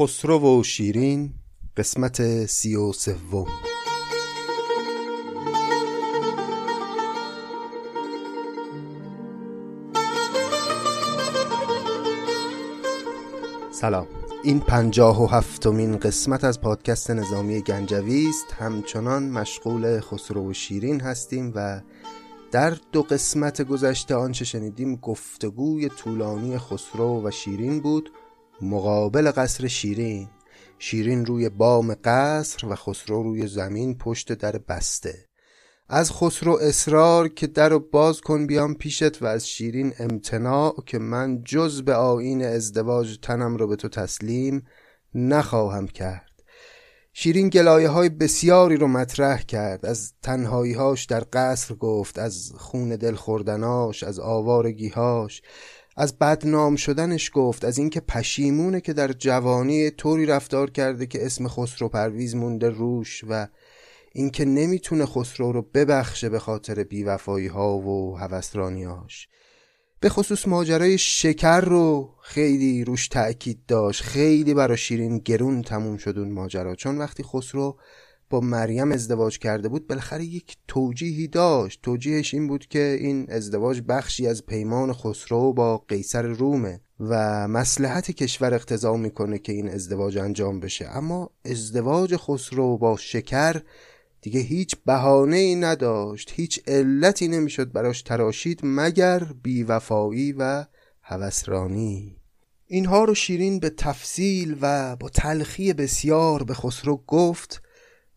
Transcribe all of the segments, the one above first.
خسرو و شیرین قسمت سی و سوم. سلام. این پنجاه و هفتمین قسمت از پادکست نظامی گنجوی است. همچنان مشغول خسرو و شیرین هستیم و در دو قسمت گذشته آنچه شنیدیم گفتگوی طولانی خسرو و شیرین بود. مقابل قصر شیرین. شیرین روی بام قصر و خسرو روی زمین پشت در بسته. از خسرو اصرار که در رو باز کن بیام پیشت و از شیرین امتناع که من جز به آین ازدواج تنم رو به تو تسلیم نخواهم کرد. شیرین گلایه های بسیاری رو مطرح کرد. از تنهایی هاش در قصر گفت از خون دل خوردناش از آوارگیهاش. از بدنام شدنش گفت از اینکه پشیمونه که در جوانی طوری رفتار کرده که اسم خسرو پرویز مونده روش و اینکه نمی‌تونه خسرو رو ببخشه به خاطر بیوفایی ها و هوسرانیاش به خصوص ماجرای شکر رو خیلی روش تأکید داشت. خیلی برا شیرین گرون تموم شد اون ماجرا. چون وقتی خسرو با مریم ازدواج کرده بود بالاخره یک توجیهی داشت. توجیهش این بود که این ازدواج بخشی از پیمان خسرو با قیصر رومه و مسلحت کشور اقتضا می‌کنه که این ازدواج انجام بشه. اما ازدواج خسرو با شکر دیگه هیچ بهانه ای نداشت هیچ علتی نمی‌شد براش تراشید مگر بیوفایی و هوسرانی. اینها رو شیرین به تفصیل و با تلخی بسیار به خسرو گفت.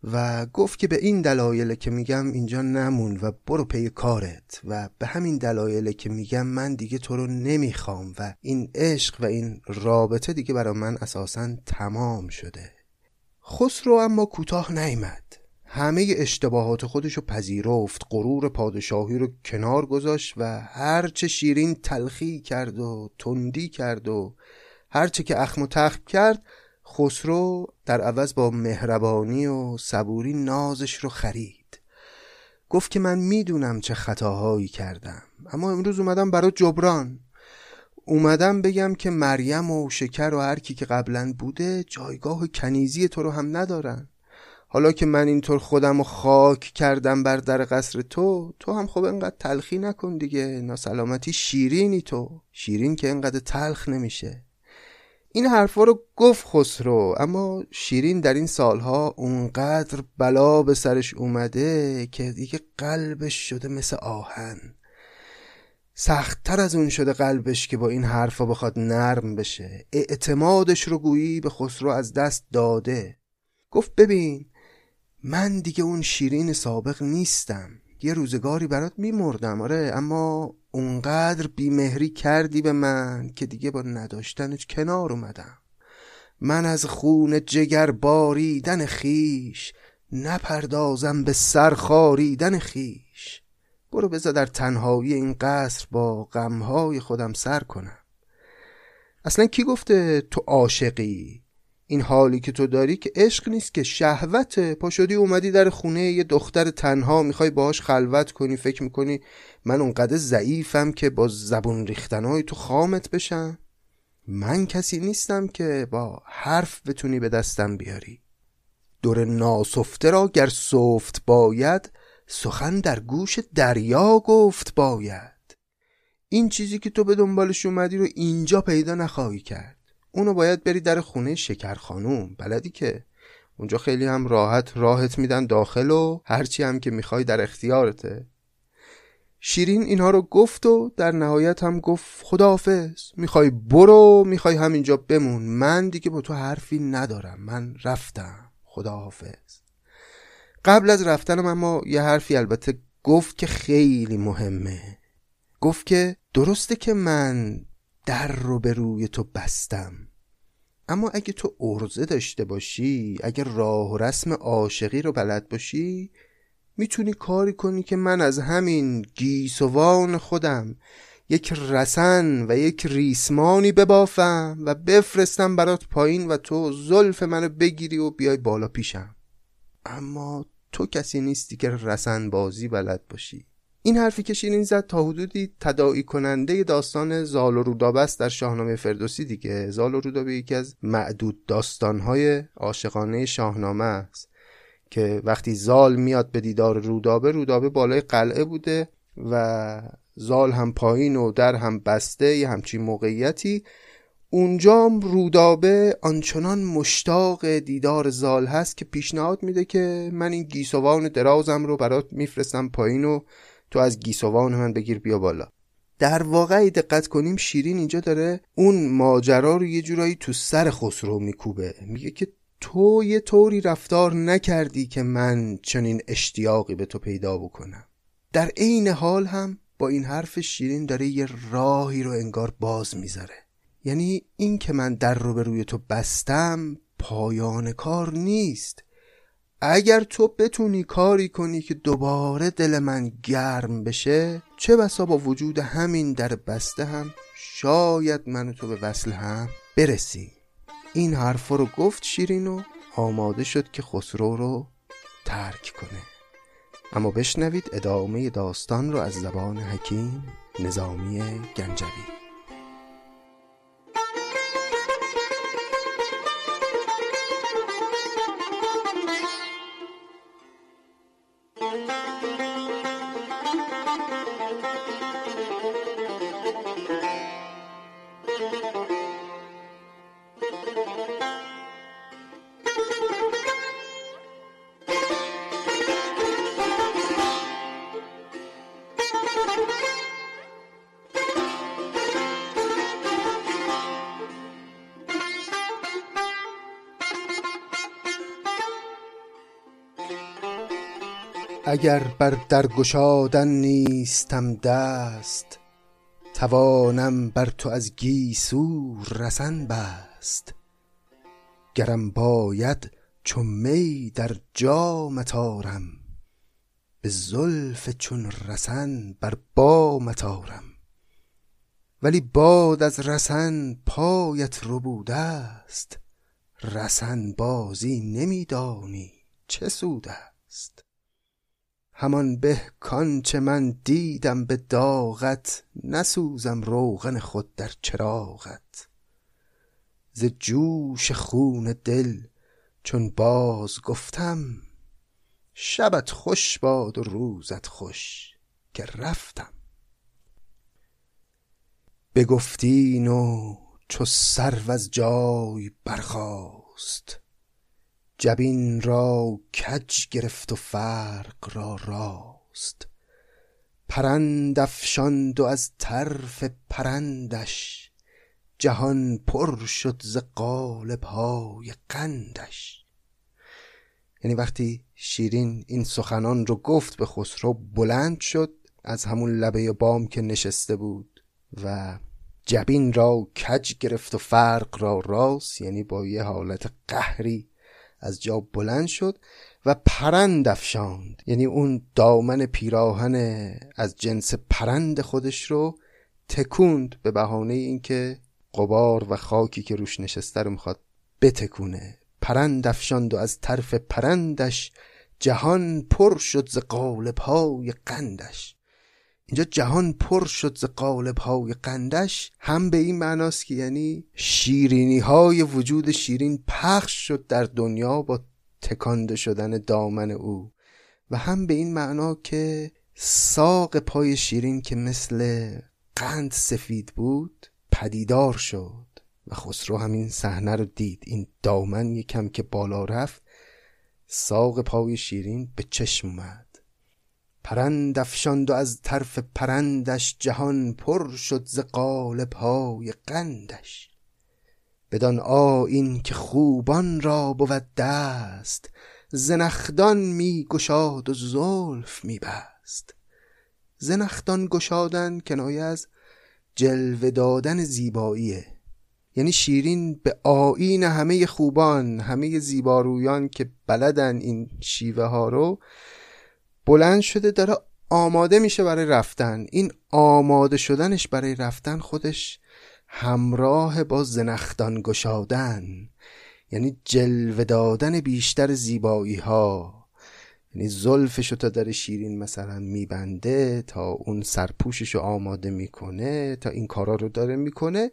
و گفت که به این دلایل که میگم اینجا نمون و برو پی کارت و به همین دلایل که میگم من دیگه تو رو نمی‌خوام و این عشق و این رابطه دیگه برا من اساسا تمام شده. خسرو اما کوتاه نیامد. همه اشتباهات خودش رو پذیرفت غرور پادشاهی رو کنار گذاشت و هرچه شیرین تلخی کرد و تندی کرد و هرچه که اخم و تخم کرد خسرو در عوض با مهربانی و صبوری نازش رو خرید. گفت که من می‌دونم چه خطاهایی کردم اما امروز اومدم برای جبران. اومدم بگم که مریم و شکر و هر کی که قبلا بوده جایگاه کنیزی تو رو هم ندارن. حالا که من اینطور خودم رو خاک کردم بر در قصر تو تو هم خب انقدر تلخی نکن دیگه ناسلامتی شیرینی تو. شیرین که انقدر تلخ نمیشه. این حرفا رو گفت خسرو اما شیرین در این سالها اونقدر بلا به سرش اومده که دیگه قلبش شده مثل آهن. سختتر از اون شده قلبش که با این حرفا بخواد نرم بشه. اعتمادش رو گویی به خسرو از دست داده. گفت ببین من دیگه اون شیرین سابق نیستم. یه روزگاری برات میمردم. آره اما اونقدر بیمهری کردی به من که دیگه با نداشتنش کنار اومدم. من از خون جگر باریدن خیش نپردازم به سر خاریدن خیش. برو بذار در تنهایی این قصر با غمهای خودم سر کنم. اصلا کی گفته تو عاشقی؟ این حالی که تو داری که عشق نیست که شهوته پا شدی اومدی در خونه یه دختر تنها می‌خوای باهاش خلوت کنی فکر می‌کنی من اونقدر ضعیفم که با زبون ریختنهای تو خامت بشم؟ من کسی نیستم که با حرف بتونی به دستم بیاری. دور ناسفته را گر سفت باید سخن در گوش دریا گفت باید. این چیزی که تو به دنبالش اومدی رو اینجا پیدا نخواهی کرد. اونو باید بری در خونه شکر خانوم. بلدی که؟ اونجا خیلی هم راحت راحت میدن داخل و هرچی هم که می‌خوای در اختیارته. شیرین اینها رو گفت و در نهایت هم گفت خداحافظ می‌خوای برو می‌خوای همینجا بمون. من دیگه با تو حرفی ندارم. من رفتم. خداحافظ. قبل از رفتنم اما یه حرفی البته گفت که خیلی مهمه. گفت که درسته که من در رو به روی تو بستم. اما اگه تو ارزه داشته باشی اگه راه و رسم عاشقی رو بلد باشی می‌تونی کاری کنی که من از همین گیسوان خودم یک رسن و یک ریسمانی ببافم و بفرستم برات پایین و تو زلف منو بگیری و بیای بالا پیشم. اما تو کسی نیستی که رسن بازی بلد باشی. این حرفی که شیرین زد تا حدودی تداعی کننده داستان زال و رودابه است در شاهنامه فردوسی دیگه. زال و رودابه یکی از معدود داستانهای عاشقانه شاهنامه است که وقتی زال میاد به دیدار رودابه رودابه بالای قلعه بوده و زال هم پایین و در هم بسته یه همچین موقعیتی. اونجام رودابه آنچنان مشتاق دیدار زال هست که پیشنهاد میده که من این گیسوان درازم رو برات میفرستم پایین و تو از گیسوان من بگیر بیا بالا. در واقع دقت کنیم شیرین اینجا داره. اون ماجرا رو یه جورایی تو سر خسرو میکوبه. میگه که تو یه طوری رفتار نکردی که من چنین اشتیاقی به تو پیدا بکنم. در عین حال هم با این حرف شیرین داره یه راهی رو انگار باز می‌ذاره. یعنی این که من در رو به روی تو بستم پایان کار نیست. اگر تو بتونی کاری کنی که دوباره دل من گرم بشه چه بسا با وجود همین در بسته هم شاید من و تو به وصل هم برسی این حرف رو گفت شیرین و آماده شد که خسرو رو ترک کنه. اما بشنوید ادامه داستان رو از زبان حکیم نظامی گنجوی. اگر بر درگشادن نیستم دست توانم بر تو از گیسو رسن بست. گرم باید چو می در جامت آرم به زلف چون رسن بر بامت آرم. ولی باد از رسن پایت ربوده است رسن بازی نمیدانی چه سود است. همان به کانچه من دیدم به داغت نسوزم روغن خود در چراغت. ز جوش خون دل چون باز گفتم شبت خوش باد و روزت خوش که رفتم. بگفتین و چو سرو از جای برخاست جبین را کج گرفت و فرق را راست. پرند افشاند و از طرف پرندش جهان پر شد ز قالب های قندش. یعنی وقتی شیرین این سخنان رو گفت به خسرو بلند شد از همون لبه بام که نشسته بود و جبین را کج گرفت و فرق را راست یعنی با یه حالت قهری از جا بلند شد و پرند افشاند. یعنی اون دامن پیراهن از جنس پرند خودش رو تکوند به بهانه اینکه قبار و خاکی که روش نشسته رو می‌خواد بتکونه. پرند افشاند و از طرف پرندش جهان پر شد ز قالب های قندش. اینجا جهان پر شد ز قالب های قندش. هم به این معناست که یعنی شیرینی های وجود شیرین پخش شد در دنیا با تکانده شدن دامن او. و هم به این معنا که ساق پای شیرین که مثل قند سفید بود پدیدار شد. و خسرو همین صحنه رو دید. این دامن یکم که بالا رفت ساق پای شیرین به چشم اومد. پرند افشاند و از طرف پرندش جهان پر شد ز قالب های قندش. بدان آیین که خوبان را بود دست زنخدان می گشاد و زلف می بست. زنخدان گشادن کنایه از جلوه دادن زیباییه. یعنی شیرین به آیین همه خوبان همه زیبارویان که بلدن این شیوه ها رو بلند شده داره آماده میشه برای رفتن. این آماده شدنش برای رفتن خودش همراه با زنختان گشادن. یعنی جلوه دادن بیشتر زیبایی ها یعنی زلفشو تا داره شیرین مثلا میبنده تا اون سرپوششو آماده می‌کنه تا این کارا رو داره می‌کنه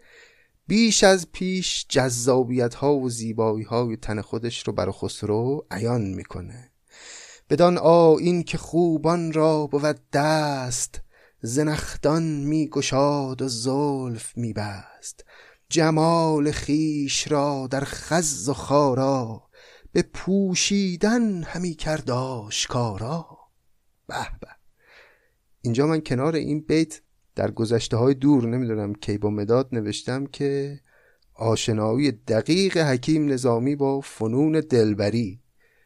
بیش از پیش جذابیت ها و زیبایی های تن خودش رو برای خسرو عیان می‌کنه. بدان این که خوبان را بود دست زنختان می گشاد و زلف می بست جمال خیش را در خز و خارا به پوشیدن همی کرد آشکارا. به به. اینجا من کنار این بیت در گذشته های دور نمی‌دونم کی با مداد نوشتم که آشنایی دقیق حکیم نظامی با فنون دلبری.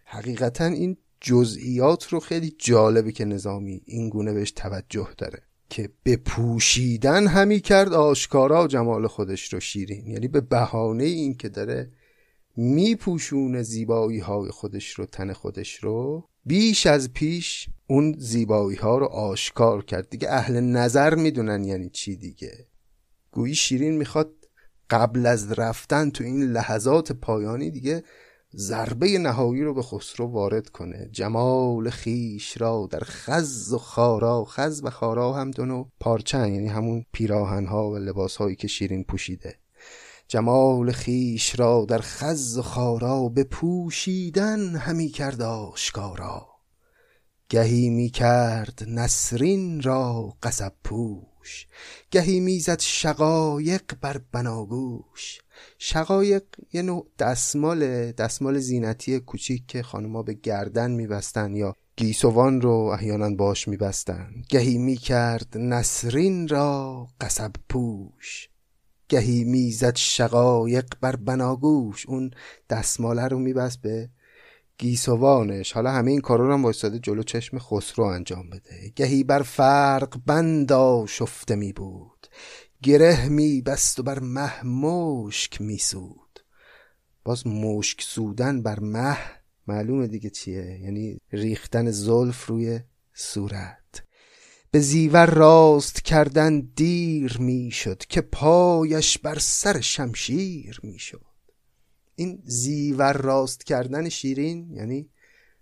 حقیقتا این جزئیات رو خیلی جالبه که نظامی این گونه بهش توجه داره که به پوشیدن همی کرد آشکارا جمال خودش رو شیرین. یعنی به بهانه این که داره میپوشونه زیبایی های خودش رو تن خودش رو بیش از پیش اون زیبایی ها رو آشکار کرد. دیگه اهل نظر می‌دونن یعنی چی دیگه. گویی شیرین می‌خواد قبل از رفتن تو این لحظات پایانی دیگه ضربه نهایی رو به خسرو وارد کنه. جمال خیش را در خز و خارا خز و خارا هم دونو پارچن یعنی همون پیراهن ها و لباس هایی که شیرین پوشیده. جمال خیش را در خز و خارا به پوشیدن همی کرد آشکارا. گهی می کرد نسرین را قصب پوش. گهی می‌زد شقایق بر بناگوش. شقایق یه نوع دستمال دستمال زینتی کوچیک که خانمها به گردن میبستن یا گیسوان رو احیانا باش میبستن. گهی می‌کرد نسرین را قصب پوش. گهی می‌زد شقایق بر بناگوش. اون دستماله رو میبست به گیسوانش. حالا همه این کارا رو هم وایستاده جلو چشم خسرو انجام بده. گهی بر فرق بندا شفته می بود گره می بست و بر مه مشک می سود باز مشک سودن بر مه معلومه دیگه چیه؟ یعنی ریختن زلف روی صورت. به زیور راست کردن دیر می‌شد که پایش بر سر شمشیر می‌شد. این زیور راست کردن شیرین یعنی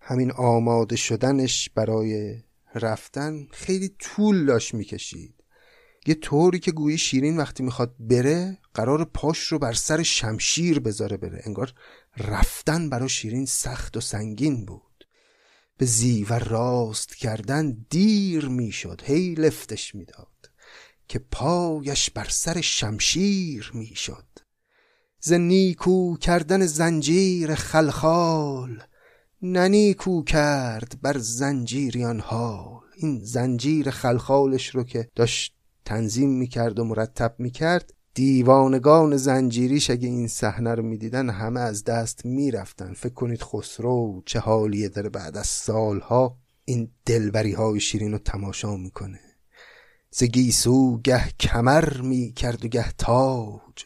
همین آماده شدنش برای رفتن خیلی طول داشت می‌کشید. یه طوری که گویی شیرین وقتی می‌خواد بره قرار پاش رو بر سر شمشیر بذاره بره. انگار رفتن برای شیرین سخت و سنگین بود. به زیور راست کردن دیر می‌شد هی لفتش می‌داد. که پایش بر سر شمشیر می‌شد. ز نیکو کردن زنجیر خلخال ننیکو کرد بر زنجیریان حال. این زنجیر خلخالش رو که داشت تنظیم می‌کرد و مرتب می‌کرد. دیوانگان زنجیریش اگه این صحنه رو می‌دیدن همه از دست می‌رفتن. فکر کنید خسرو چه حالیه داره بعد از سالها این دلبری های شیرین رو تماشا می‌کنه. ز گیسو گه کمر می‌کرد و گه تاج.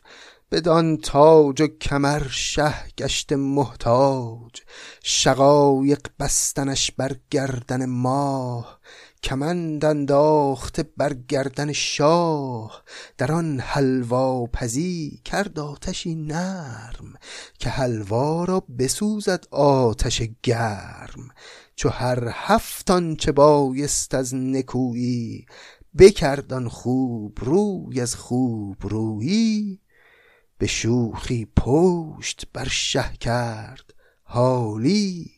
بدان تاج و کمر شه گشت محتاج. شقایق بستنش بر گردن ماه. کمند انداخته بر گردن شاه در آن حلوا پزی کرد آتشی نرم که حلوا را بسوزد آتش گرم. چو هر هفت چه بایست از نکویی بکردان خوب روی از خوب رویی. به شوخی پشت بر شه کرد حالی.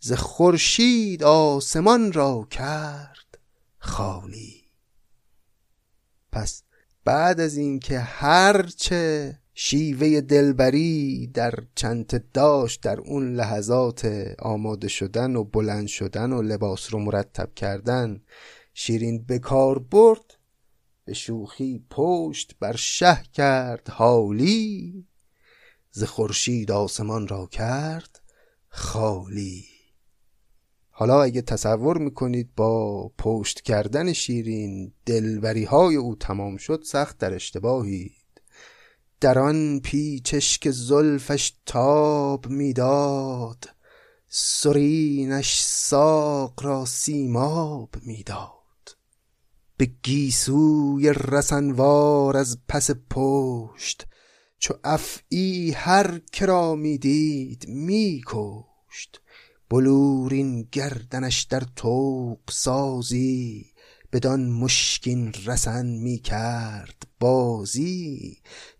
ز خورشید آسمان را کرد خالی. پس بعد از اینکه هرچه شیوه دلبری در چنت داشت در اون لحظات آماده شدن و بلند شدن و لباس رو مرتب کردن شیرین به کار برد به شوخی پشت بر شه کرد حالی ز خورشید آسمان را کرد خالی. حالا اگه تصور می‌کنید با پشت کردن شیرین دلبری های او تمام شد سخت در اشتباهید. در آن پیچش که زلفش تاب می‌داد سرینش ساق را سیماب می‌داد. به گیسوی رسنوار از پس پشت چو افعی هر کرا می‌دید میکشت. بلورین گردنش در توق سازی بدان مشکین رسن می کرد بازی.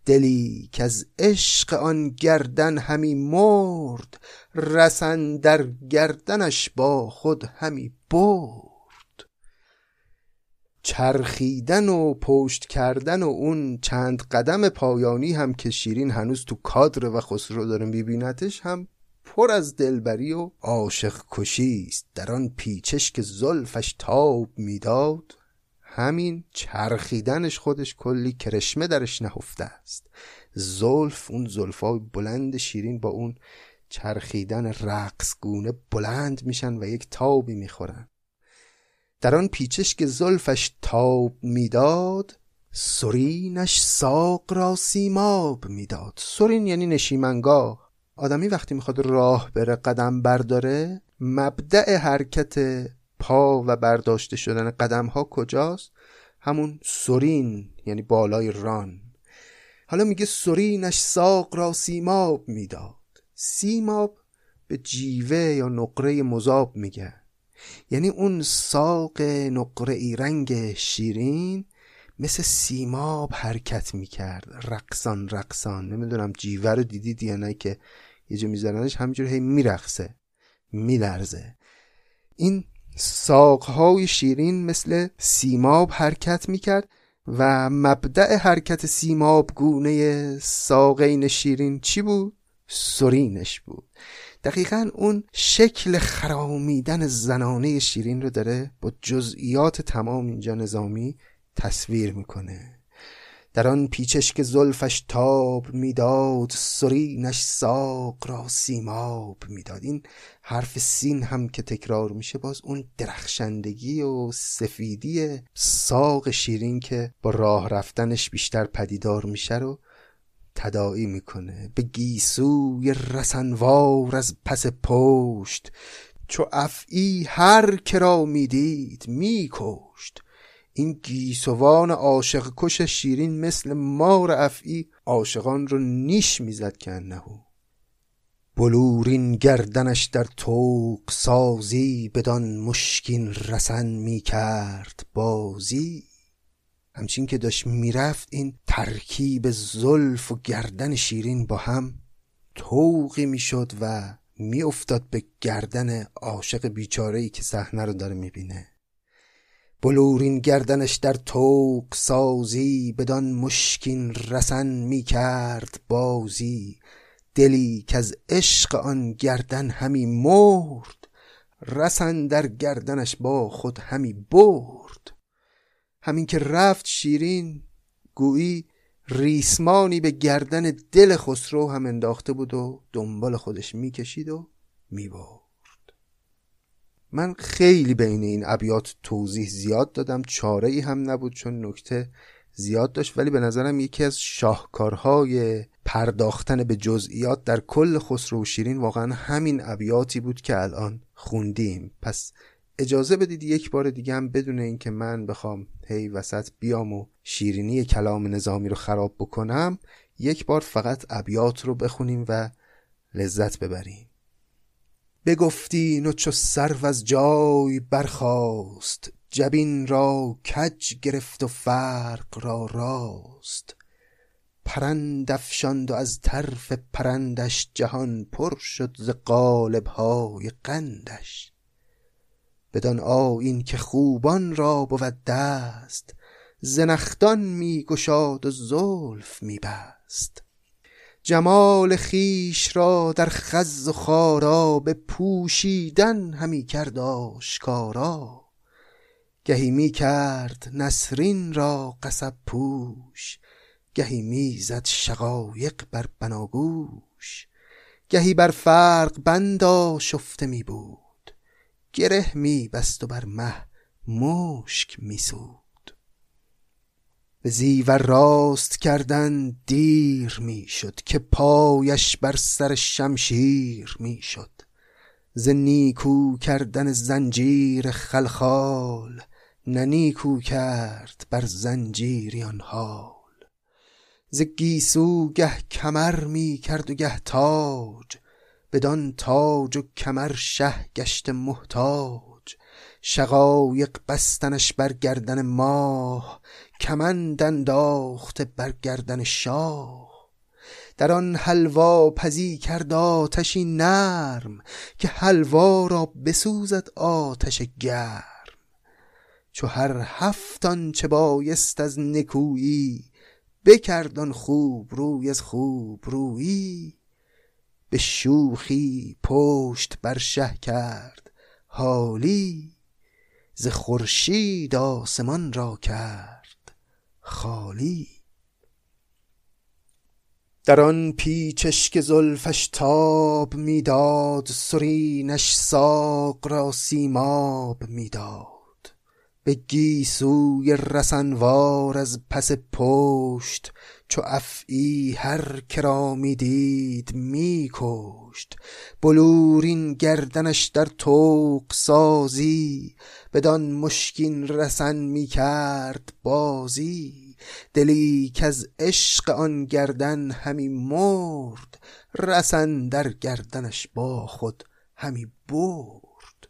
دلی که از عشق آن گردن همی مرد رسن در گردنش با خود همی برد. چرخیدن و پشت کردن و اون چند قدم پایانی هم که شیرین هنوز تو کادر و خسرو داره میبینتش هم پر از دلبری و عاشق کشی است. در آن پیچش که زلفش تاب می‌داد همین چرخیدنش خودش کلی کرشمه درش نهفته است. زلف اون زلفای بلند شیرین با اون چرخیدن رقص گونه بلند میشن و یک تابی می‌خورن. در آن پیچش که زلفش تاب می‌داد سرینش ساق را سیماب می‌داد. سرین یعنی نشیمنگاه. آدمی وقتی می‌خواد راه بره قدم برداره مبدع حرکت پا و برداشته شدن قدم ها کجاست؟ همون سرین یعنی بالای ران. حالا میگه سرینش ساق را سیماب می‌داد. سیماب به جیوه یا نقره مذاب میگه. یعنی اون ساق نقره ای رنگ شیرین مثل سیماب حرکت می‌کرد. رقصان رقصان. نمی‌دونم جیوه رو دیدید یا نه که یه جا میذارنش همینجور هی میرقصه میلرزه. این ساقهای شیرین مثل سیماب حرکت می‌کرد و مبدع حرکت سیماب گونه ساقین شیرین چی بود؟ سرینش بود. دقیقا اون شکل خرامیدن زنانه شیرین رو داره با جزئیات تمام اینجا نظامی تصویر می‌کنه. در آن پیچش که زلفش تاب می‌داد سرینش ساق را سیماب می‌داد. این حرف سین هم که تکرار میشه باز اون درخشندگی و سفیدی ساق شیرین که با راه رفتنش بیشتر پدیدار میشه رو تداعی می‌کنه. به گیسوی رسنوار از پس پشت چو افعی هر کرا می‌دید میکشت. این گیسوان عاشق کش شیرین مثل مار افعی عاشقان رو نیش می‌زد که انهو بلورین گردنش در توق سازی بدان مشکین رسن می‌کرد بازی. همچین که داشت می‌رفت این ترکیب زلف و گردن شیرین با هم توقی می‌شد و میافتاد به گردن عاشق بیچاره ای که صحنه رو داره می‌بینه. بلورین گردنش در توق سازی بدان مشکین رسن می کرد بازی. دلی که از عشق آن گردن همی مرد رسن در گردنش با خود همی برد. همین که رفت شیرین گویی ریسمانی به گردن دل خسرو هم انداخته بود و دنبال خودش می‌کشید و می‌برد من خیلی بین این ابیات توضیح زیاد دادم. چاره ای هم نبود چون نکته زیاد داشت ولی به نظرم یکی از شاهکارهای پرداختن به جزئیات در کل خسرو و شیرین واقعا همین ابیاتی بود که الان خوندیم. پس اجازه بدید یک بار دیگه هم بدون اینکه من بخوام هی وسط بیام و شیرینی کلام نظامی رو خراب بکنم یک بار فقط ابیات رو بخونیم و لذت ببریم. بگفتی و چو سرو از جای برخاست جبین را کج گرفت و فرق را راست. پرند افشاند و از طرف پرندش جهان پر شد ز های قندش. بدان آیین که خوبان را بود دست زنختان می گشاد و زلف می بست جمال خیش را در خز و خارا به پوشیدن همی کرد آشکارا. گهی می کرد نسرین را قصب پوش گهی می زد شقایق بر بناگوش. گهی بر فرق بندا شفته می بود گره می بست و بر مه مشک می سود به زیور راست کردن دیر می‌شد که پایش بر سر شمشیر می‌شد. ز نیکو کردن زنجیر خلخال نه نیکو کرد بر زنجیریان حال. ز گیسو گه کمر می کرد و گه تاج بدان تاج و کمر شه گشت محتاج. شقایق بستنش بر گردن ماه کمند انداخته بر گردن شاه. در آن حلوا پزی کرد آتشی نرم که حلوا را بسوزد آتش گرم. چو هر هفت آنچه بایست از نکویی بکرد آن خوب روی از خوب رویی. به شوخی پشت بر شه کرد حالی ز خورشید آسمان را کرد. خالی. در آن پیچش که زلفش تاب می‌داد سرینش ساق را سیماب می‌داد. به گیسوی رسنوار از پس پشت چو افعی هر که را می‌دید میکشت بلورین گردنش در طوق سازی بدان مشکین رسن می‌کرد بازی. دلی کز عشق آن گردن همی مرد رسن در گردنش با خود همی برد.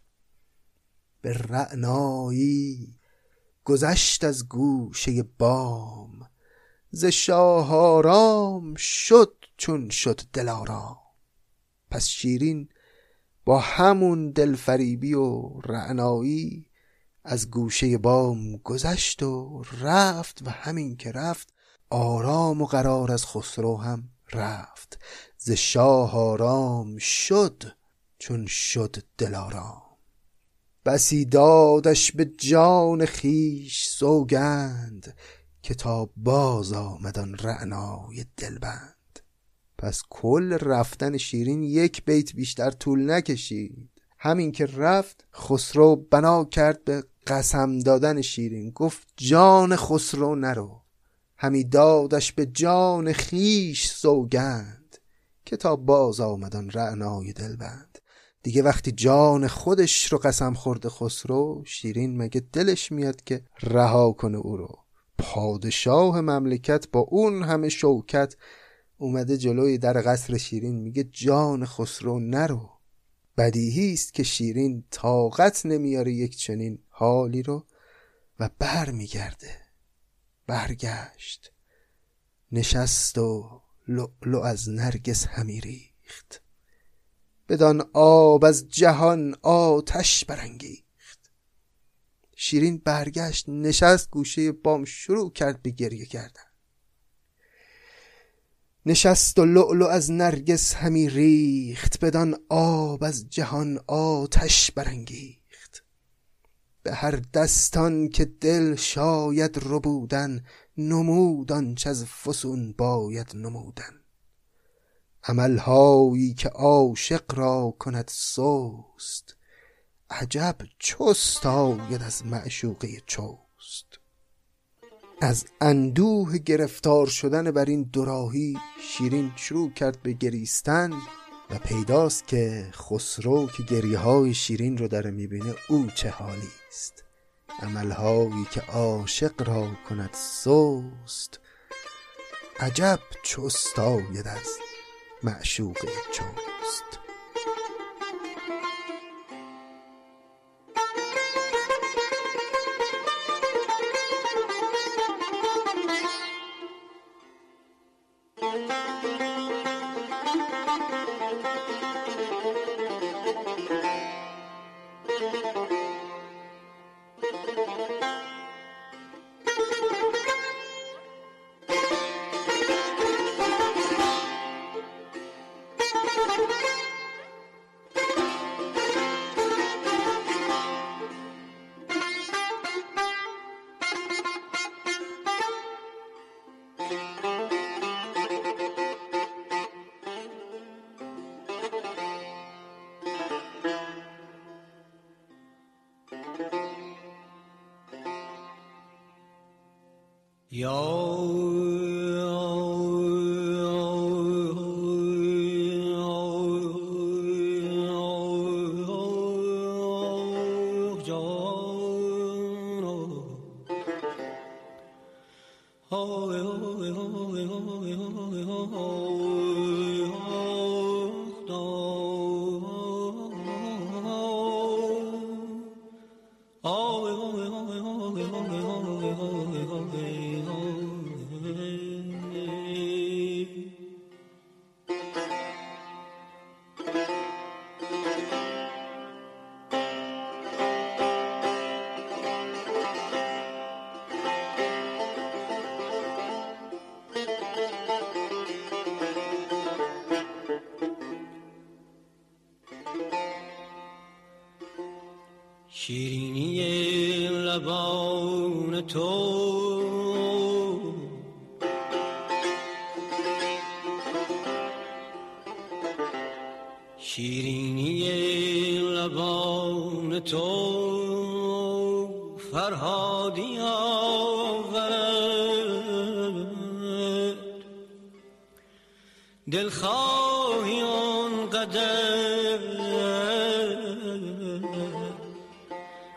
به رعنایی گذشت از گوشه بام ز شاه آرام شد چون شد دلارام پس شیرین با همون دلفریبی و رعنایی از گوشه بام گذشت و رفت و همین که رفت آرام و قرار از خسرو هم رفت. ز شاه آرام شد چون شد دلارام بسی دادش به جان خیش سوگند که تا باز آمد آن رعنای دلبند. پس کل رفتن شیرین یک بیت بیشتر طول نکشید. همین که رفت خسرو بنا کرد به قسم دادن شیرین. گفت جان خسرو نرو. همی دادش به جان خیش سوگند که تا باز آمدن رعنای دلبند. دیگه وقتی جان خودش رو قسم خورده خسرو شیرین مگه دلش میاد که رها کنه او رو؟ پادشاه مملکت با اون همه شوکت اومده جلوی در قصر شیرین میگه جان خسرو نرو. بدیهی است که شیرین طاقت نمیاره یک چنین حالی رو و بر میگرده برگشت. نشست و لؤلؤ از نرگس همی ریخت. بدان آب از جهان آتش برانگیخت. شیرین برگشت نشست گوشه بام شروع کرد به گریه کردن. نشست و لعلو از نرگس همی ریخت بدان آب از جهان آتش برانگیخت. به هر دستان که دل شاید ربودن نمود آنچ از فسون باید نمودن. عملهایی که عاشق را کند سست عجب چست آید از معشوقه چست از اندوه گرفتار شدن بر این دوراهی شیرین شروع کرد به گریستن و پیداست که خسرو که گریه های شیرین رو داره می‌بینه او چه حالی است؟ عملهایی که عاشق را کند سست. عجب چست آید از معشوق چوست.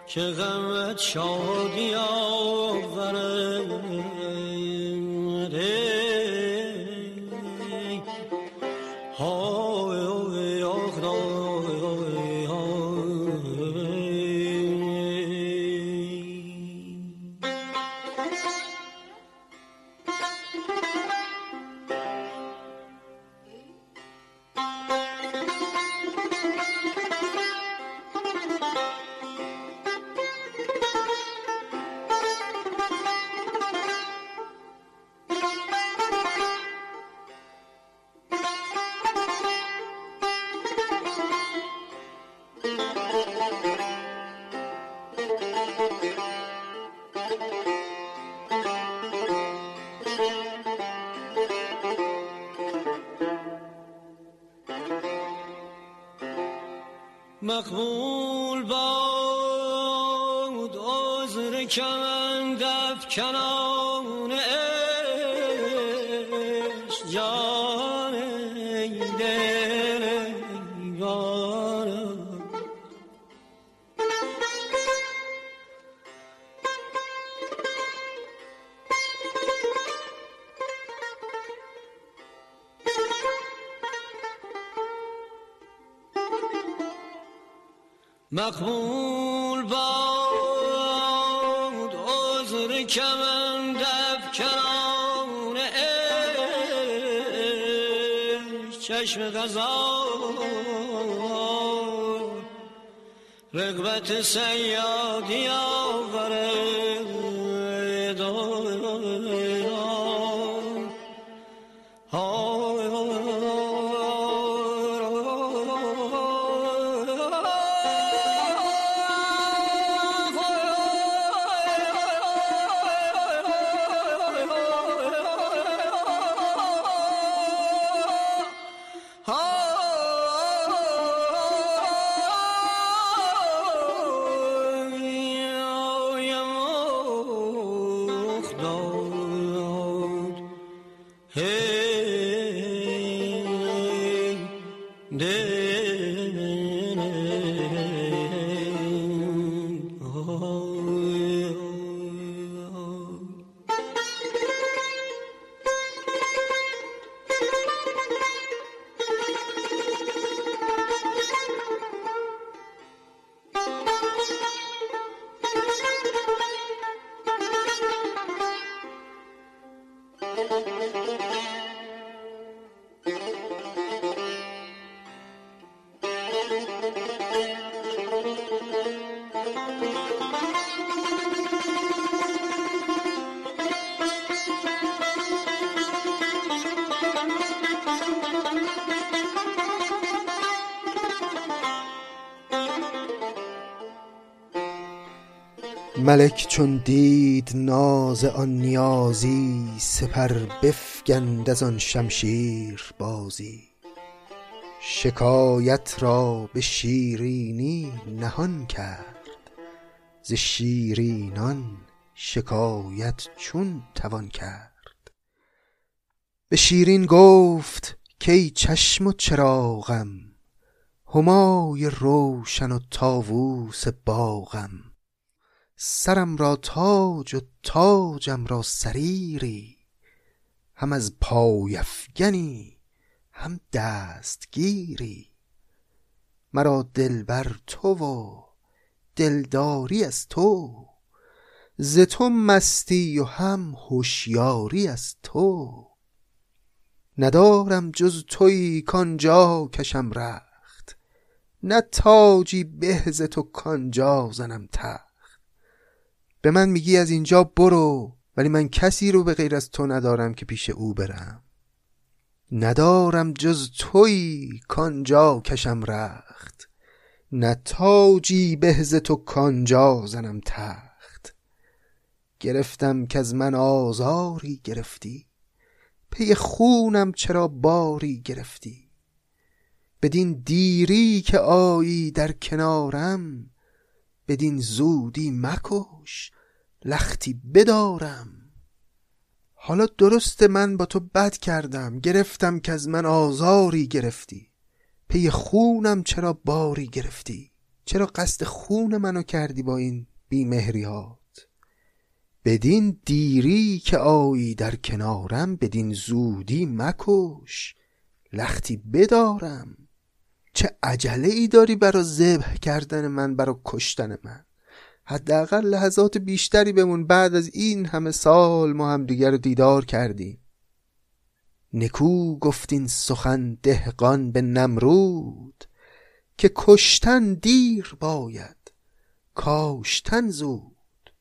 که غمت شادی آورد چشم غذا. رغبت سیادی no. ملک چون دید ناز آن نیازی سپر بفگند از آن شمشیر بازی. شکایت را به شیرینی نهان کرد ز شیرینان شکایت چون توان کرد. به شیرین گفت کای چشم و چراغم همای روشن و طاووس باغم. سرم را تاج و تاجم را سریری هم از پای افگنی هم دستگیری. مرا دلبر تو و دلداری از تو ز تو مستی و هم هوشیاری از تو. ندارم جز تویی کانجا کشم رخت نه تاجی به ز تو کانجا زنم تخت. به من میگی از اینجا برو ولی من کسی رو به غیر از تو ندارم که پیش او برم. ندارم جز تویی کانجا کشم رخت. نه تاجی بهز تو کانجا زنم تخت. گرفتم که از من آزاری گرفتی. پی خونم چرا باری گرفتی. بدین دیری که آیی در کنارم بدین زودی مکش لختی بدارم. حالا درست من با تو بد کردم گرفتم که از من آزاری گرفتی. پی خونم چرا باری گرفتی؟ چرا قصد خون منو کردی با این بیمهریات؟ بدین دیری که آیی در کنارم بدین زودی مکش لختی بدارم. چه عجله ای داری برا ذبح کردن من برا کشتن من؟ حداقل لحظات بیشتری بمون بعد از این همه سال ما هم دیگر دیدار کردیم. نکو گفتین سخن دهقان به نمرود که کشتن دیر باید کاشتن زود.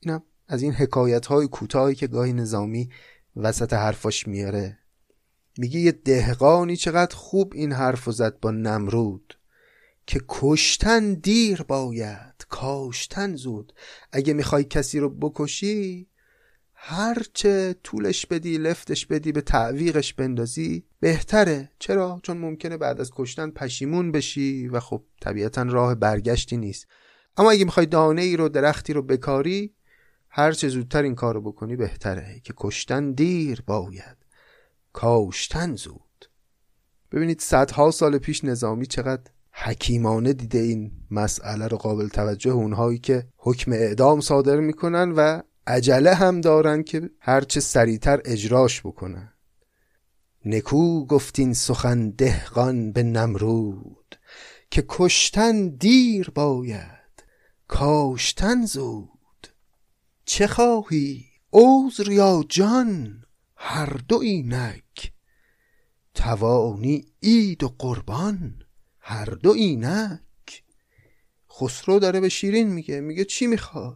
اینم از این حکایت های کوتاهی که گاهی نظامی وسط حرفاش میاره. میگه یه دهقانی چقدر خوب این حرف زد با نمرود که کشتن دیر باید کاشتن زود. اگه می‌خوای کسی رو بکشی هرچه طولش بدی لفتش بدی به تعویقش بندازی بهتره. چرا؟ چون ممکنه بعد از کشتن پشیمون بشی و خب طبیعتا راه برگشتی نیست. اما اگه می‌خوای دانه ای رو درختی رو بکاری هرچه زودتر این کار رو بکنی بهتره که کشتن دیر باید. کاشتن زود. ببینید صدها سال پیش نظامی چقدر حکیمانه دیده این مسئله رو قابل توجه اونهایی که حکم اعدام صادر می‌کنن و عجله هم دارن که هرچه سریعتر اجراش بکنن. نکو گفتین سخن دهقان به نمرود که کشتن دیر باید کاشتن زود. چه خواهی عذر یا جان؟ هر دو اینک توانی عید و قربان هر دو اینک خسرو داره به شیرین میگه میگه چی می‌خوای؟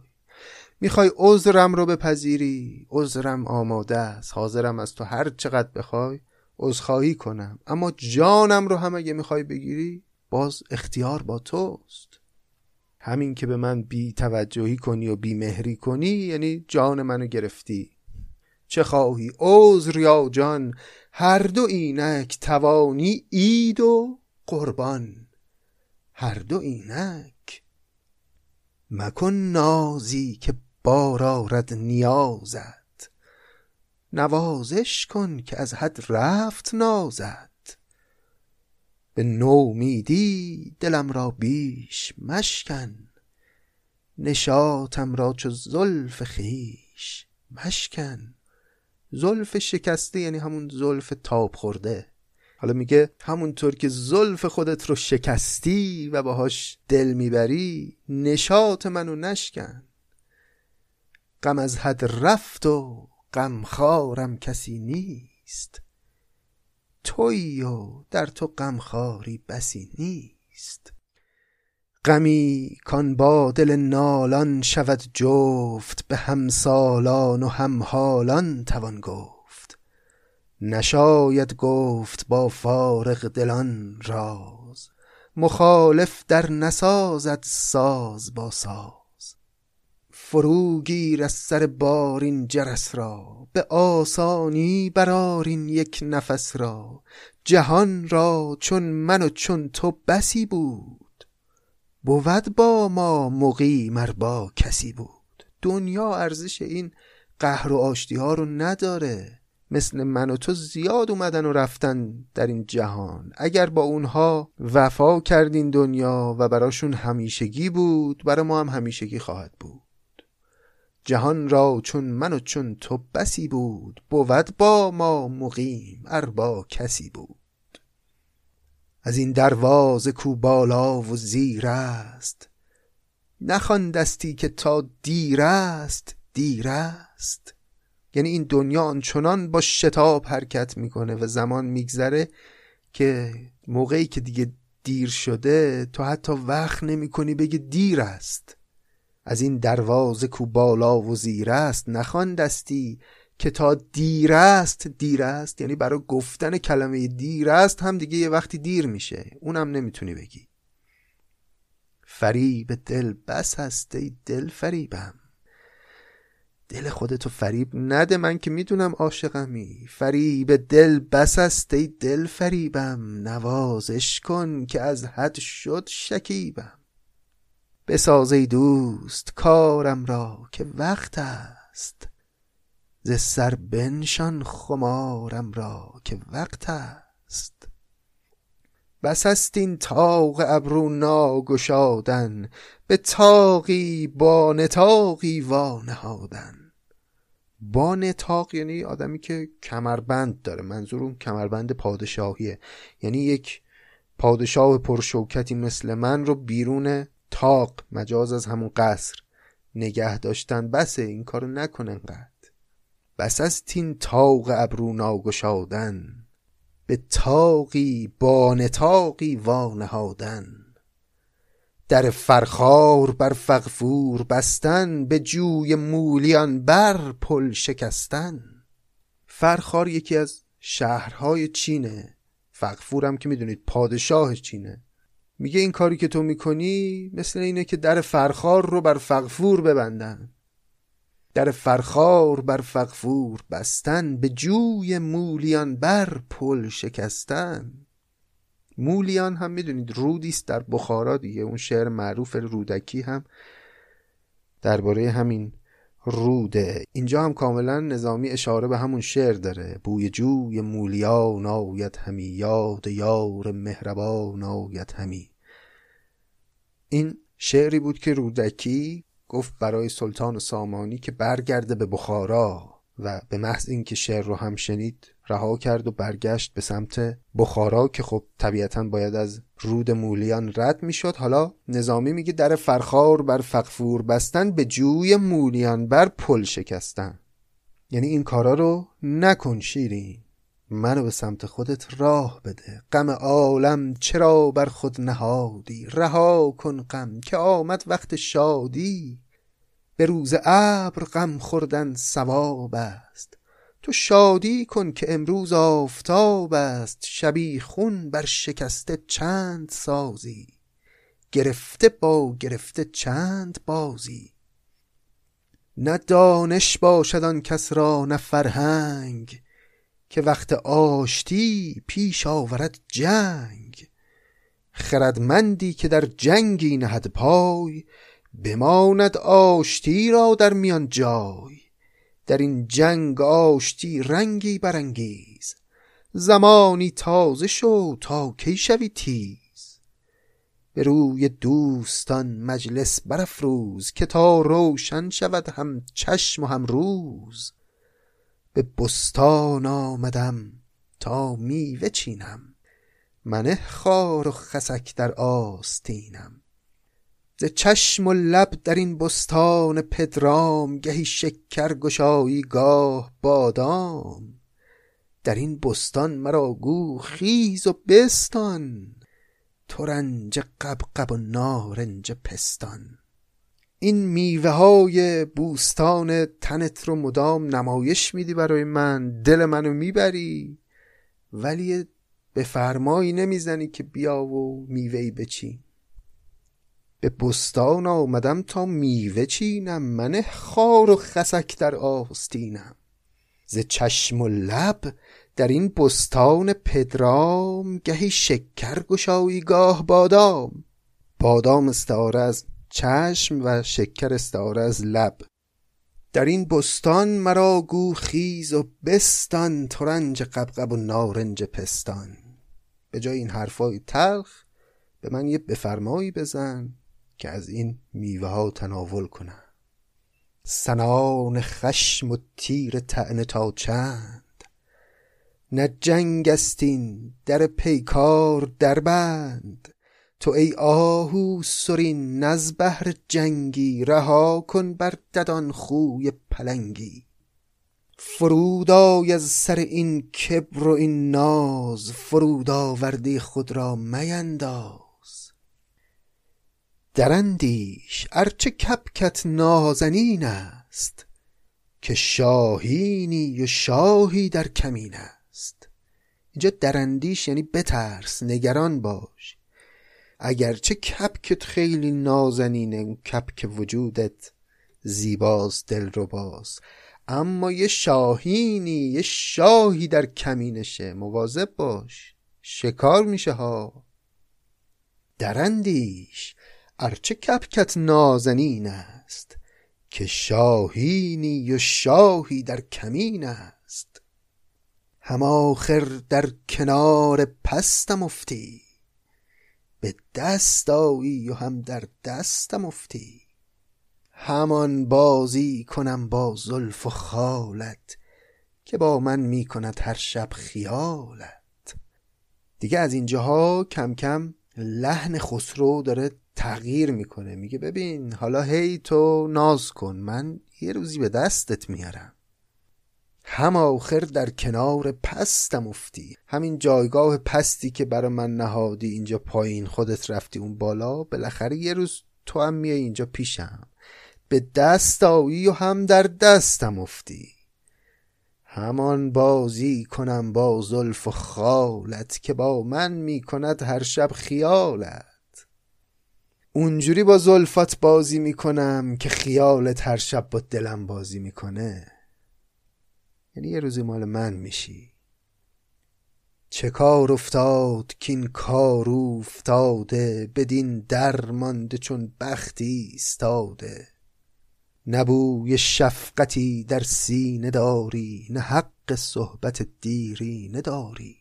می‌خوای عذرم رو بپذیری؟ عذرم آماده است حاضرم از تو هر چقدر بخوای عذرخواهی کنم. اما جانم رو هم اگه می‌خوای بگیری باز اختیار با توست. همین که به من بی توجهی کنی و بی مهری کنی یعنی جان منو گرفتی. چه خواهی؟ عذر یا جان هر دو اینک توانی اید و قربان. هر دو اینک. مکن نازی که بار آرد نیازت. نوازش کن که از حد رفت نازت. به نومیدی دلم را بیش مشکن. نشاتم را چو زلف خیش مشکن. زلف شکسته یعنی همون زلف تاب خورده. حالا میگه همونطور که زلف خودت رو شکستی و باهاش دل می‌بری نشات منو نشکن. غم از حد رفت و غمخوارم کسی نیست. تویی و در تو غمخواری بسی نیست. غمی کان با دل نالان شود جفت به همسالان و همحالان توان گفت. نشاید گفت با فارغ دلان راز مخالف در نسازد ساز با ساز. فروگیر از سر بارین جرس را به آسانی برارین یک نفس را. جهان را چون من و چون تو بسی بود بود با ما مقیم ار با کسی بود. دنیا ارزش این قهر و آشتی ها رو نداره. مثل من و تو زیاد اومدن و رفتن در این جهان. اگر با اونها وفا کردین دنیا و براشون همیشگی بود برای ما هم همیشگی خواهد بود. جهان را چون من و چون تو بسی بود. بود با ما مقیم ار با کسی بود. از این دروازه کو بالا و زیر است. نخواندستی که تا دیر است دیر است. یعنی این دنیا آنچنان با شتاب حرکت می‌کنه و زمان میگذره که موقعی که دیگه دیر شده تو حتی وقت نمی‌کنی بگی دیر است. از این دروازه کو بالا و زیر است نخواندستی که تا دیر است دیر است یعنی برای گفتن کلمه دیر است هم دیگه یه وقتی دیر میشه. اونم نمی‌تونی بگی. فریب دل بس است ای دل فریبم. دل خودتو فریب نده من که می‌دونم عاشقمی. فریب دل بس است ای دل فریبم. نوازش کن که از حد شد شکیبم. بساز دوست کارم را که وقت است. ز سر بنشان خمارم را که وقت است. بس است این طاق ابرو ناگشادن به طاقی با نطاقی وانهادن. با نطاق یعنی آدمی که کمربند داره منظور اون کمربند پادشاهیه. یعنی یک پادشاه پرشوکتی مثل من رو بیرون تاق مجاز از همون قصر نگه داشتن. بسه این کارو نکنن قد بس از تین تاق ابرو ناگشادن به تاقی با نتاقی وانهادن. در فرخار بر فغفور بستن به جوی مولیان بر پل شکستن. فرخار یکی از شهرهای چینه فغفورم که می‌دونید پادشاه چینه. میگه این کاری که تو می‌کنی مثل اینه که در فرخار رو بر فغفور ببندن. در فرخار بر فغفور بستن به جوی مولیان بر پل شکستن. مولیان هم می‌دونید رودیست در بخارا دیگه اون شعر معروف رودکی هم درباره همین روده. اینجا هم کاملا نظامی اشاره به همون شعر داره. بوی جوی مولیان آید همی یاد یار مهربان آید همی. این شعری بود که رودکی گفت برای سلطان سامانی که برگرده به بخارا و به محض اینکه شعر رو هم شنید رها کرد و برگشت به سمت بخارا که خب طبیعتا باید از رود مولیان رد می‌شد. حالا نظامی میگه در فرخار بر فقفور بستن به جوی مولیان بر پل شکستن. یعنی این کارا رو نکن شیرین. منو به سمت خودت راه بده. غم عالم چرا بر خود نهادی؟ رها کن غم که آمد وقت شادی. به روز ابر غم خوردن ثواب است. تو شادی کن که امروز آفتاب است. شبی خون بر شکسته چند سازی. گرفته با گرفته چند بازی. نه دانش باشد آن کس را نه فرهنگ. که وقت آشتی پیش آورد جنگ. خردمندی که در جنگی نهد پای بماند آشتی را در میان جای. در این جنگ آشتی رنگی برانگیز زمانی تازه شو تا کی شوی تیز. به روی دوستان مجلس برافروز که تا روشن شود هم چشم و هم روز. به بستان آمدم تا میوه چینم. منه خار و خسک در آستینم. ز چشم و لب در این بستان پدرام گهی شکر گشایی گاه بادام. در این بستان مرا گو خیز و بستان. ترنج قبقب و نارنج پستان. این میوه های بوستان تنت رو مدام نمایش میدی برای من دل منو می‌بری. ولی به فرمایی نمی‌زنی که بیا و میوهی بچین. به بستان آمدم تا میوه چینم من خار و خسک در آستینم. ز چشم و لب در این بستان پدرام گهی شکر گشایی گاه بادام. بادام استعاره از چشم و شکر استعاره از لب. در این بستان مرا گو خیز و بستان ترنج قبقب و نارنج پستان. به جای این حرفای تلخ به من یه بفرمایی بزن که از این میوه ها تناول کنم. سنان خشم و تیر تعنه تا چند؟ نه جنگ استین در پیکار دربند تو ای آهو سرین نز بهر جنگی رها کن بر ددان خوی پلنگی. فرود آی از سر این کبر و این ناز فرود آوردی خود را مینداز. درندیش ارچه کپکت نازنین است که شاهینی و شاهی در کمین است. اینجا درندیش یعنی بترس نگران باش. اگرچه کپکت خیلی نازنینه کپک وجودت زیباست دل رو باز. اما یه شاهینی یه شاهی در کمینشه. مواظب باش شکار میشه ها. درندیش. ارچه کپکت نازنین است که شاهینی و شاهی در کمین است. هم آخر در کنار پستم افتی. به دست آیی و هم در دستم افتی. همان بازی کنم با زلف و خالت که با من می کند هر شب خیالت. دیگه از اینجاها کم کم لحن خسرو داره تغییر می‌کنه میگه ببین حالا هی تو ناز کن من یه روزی به دستت میارم. هم آخر در کنار پستم افتی. همین جایگاه پستی که برا من نهادی اینجا پایین خودت رفتی اون بالا بالاخره یه روز تو هم میای اینجا پیشم. به دست آیی و هم در دستم افتی. همان بازی کنم با زلف و خالت که با من می‌کند هر شب خیالت. اونجوری با زلفات بازی می‌کنم که خیالت هر شب با دلم بازی می‌کنه. یعنی یه روزی مال من میشی. چه کار افتاد کین کار افتاده بدین درمانده چون بختی ایستاده. نبوی شفقتی در سینه داری نه حق صحبت دیرینه داری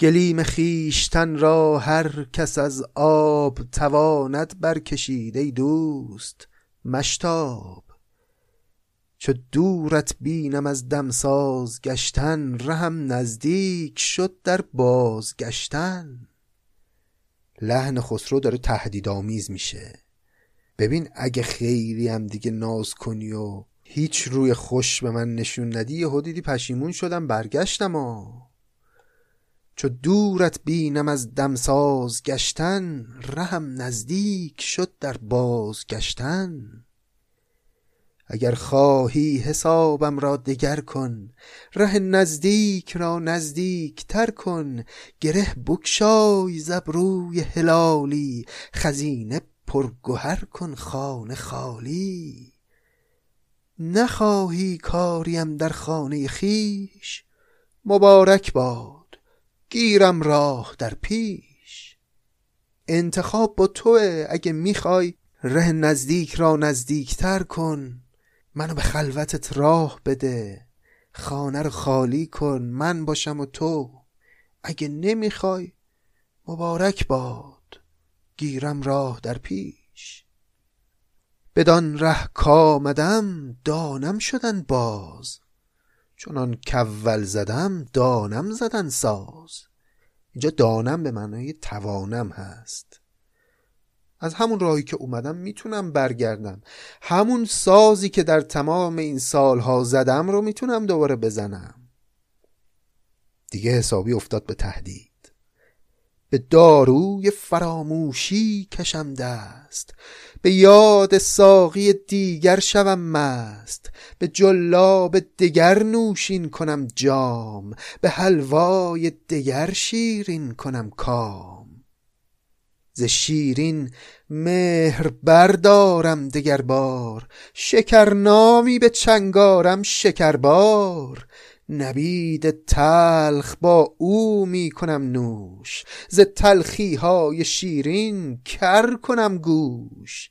گلیم خیشتن را هر کس از آب تواند برکشید ای دوست مشتاب چو دورت بینم از دمساز گشتن رهم نزدیک شد در بازگشتن. لحن خسرو داره تهدیدآمیز میشه. ببین اگه خیلی هم دیگه ناز کنی و هیچ روی خوش به من نشون ندی یه دیدی پشیمون شدم برگشتم و چو دورت بینم از دمساز گشتن رهم نزدیک شد در بازگشتن. اگر خواهی حسابم را دگر کن ره نزدیک را نزدیک تر کن گره بکشای زبروی هلالی خزینه پرگهر کن خانه خالی. نخواهی کاریم در خانه خیش مبارک باد گیرم راه در پیش. انتخاب با توه اگه می‌خوای ره نزدیک را نزدیکتر کن. منو به خلوتت راه بده. خانه رو خالی کن من باشم و تو. اگه نمی‌خوای مبارک باد. گیرم راه در پیش. بدان ره کامدم دانم شدن باز. چونان کول زدم دانم زدن ساز. اینجا دانم به معنای توانم هست. از همون راهی که اومدم می‌تونم برگردم. همون سازی که در تمام این سالها زدم رو می‌تونم دوباره بزنم. دیگه حسابی افتاد به تهدید. به داروی فراموشی کشم دست. به یاد ساقی دیگر شوم مست. به جلاب دگر نوشین کنم جام. به حلوای دگر شیرین کنم کام. ز شیرین مهر بردارم دگر بار شکرنامی به چنگارم شکربار. نبید تلخ با او می کنم نوش ز تلخی های شیرین کر کنم گوش.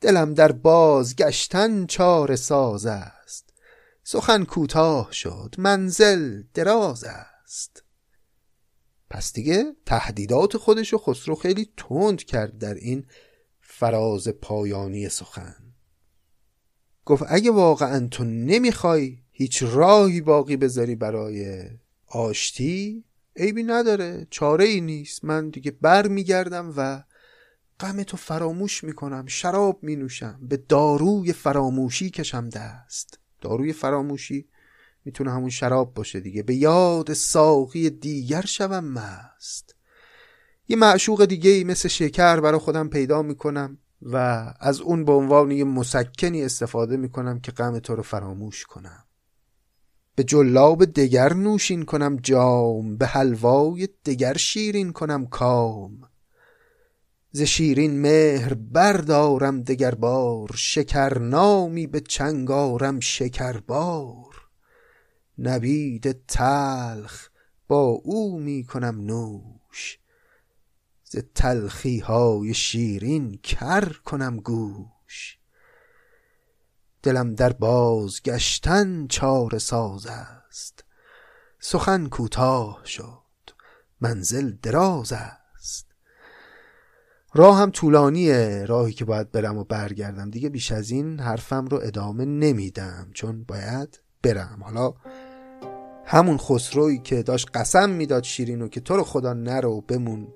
دلم در بازگشتن چاره ساز است سخن کوتاه شد منزل دراز است. پس دیگه تهدیدات خودشو خسرو خیلی تند کرد در این فراز پایانی سخن. گفت اگه واقعا تو نمی‌خوای هیچ راهی باقی بذاری برای آشتی عیبی نداره چاره ای نیست. من دیگه بر میگردم و غم تو فراموش می‌کنم شراب می نوشم به داروی فراموشی کشم دست. داروی فراموشی می‌تونه همون شراب باشه دیگه. به یاد ساقی دیگر شوم مست. یه معشوق دیگه ای مثل شکر برای خودم پیدا می‌کنم و از اون به عنوان یه مسکنی استفاده می‌کنم که غم تو رو فراموش کنم. به جلاب دگر نوشین کنم جام به حلوای دگر شیرین کنم کام. ز شیرین مهر بردارم دگر بار شکرنامی به چنگ آرم شکربار. نبید تلخ با او می کنم نوش. ز تلخی های شیرین کر کنم گوش. دلم در بازگشتن چاره ساز است. سخن کوتاه شد منزل دراز است. راهم طولانیه راهی که باید برم و برگردم. دیگه بیش از این حرفم رو ادامه نمیدم چون باید برم. حالا همون خسروی که داشت قسم می‌داد شیرینو که تو رو خدا نرو بمون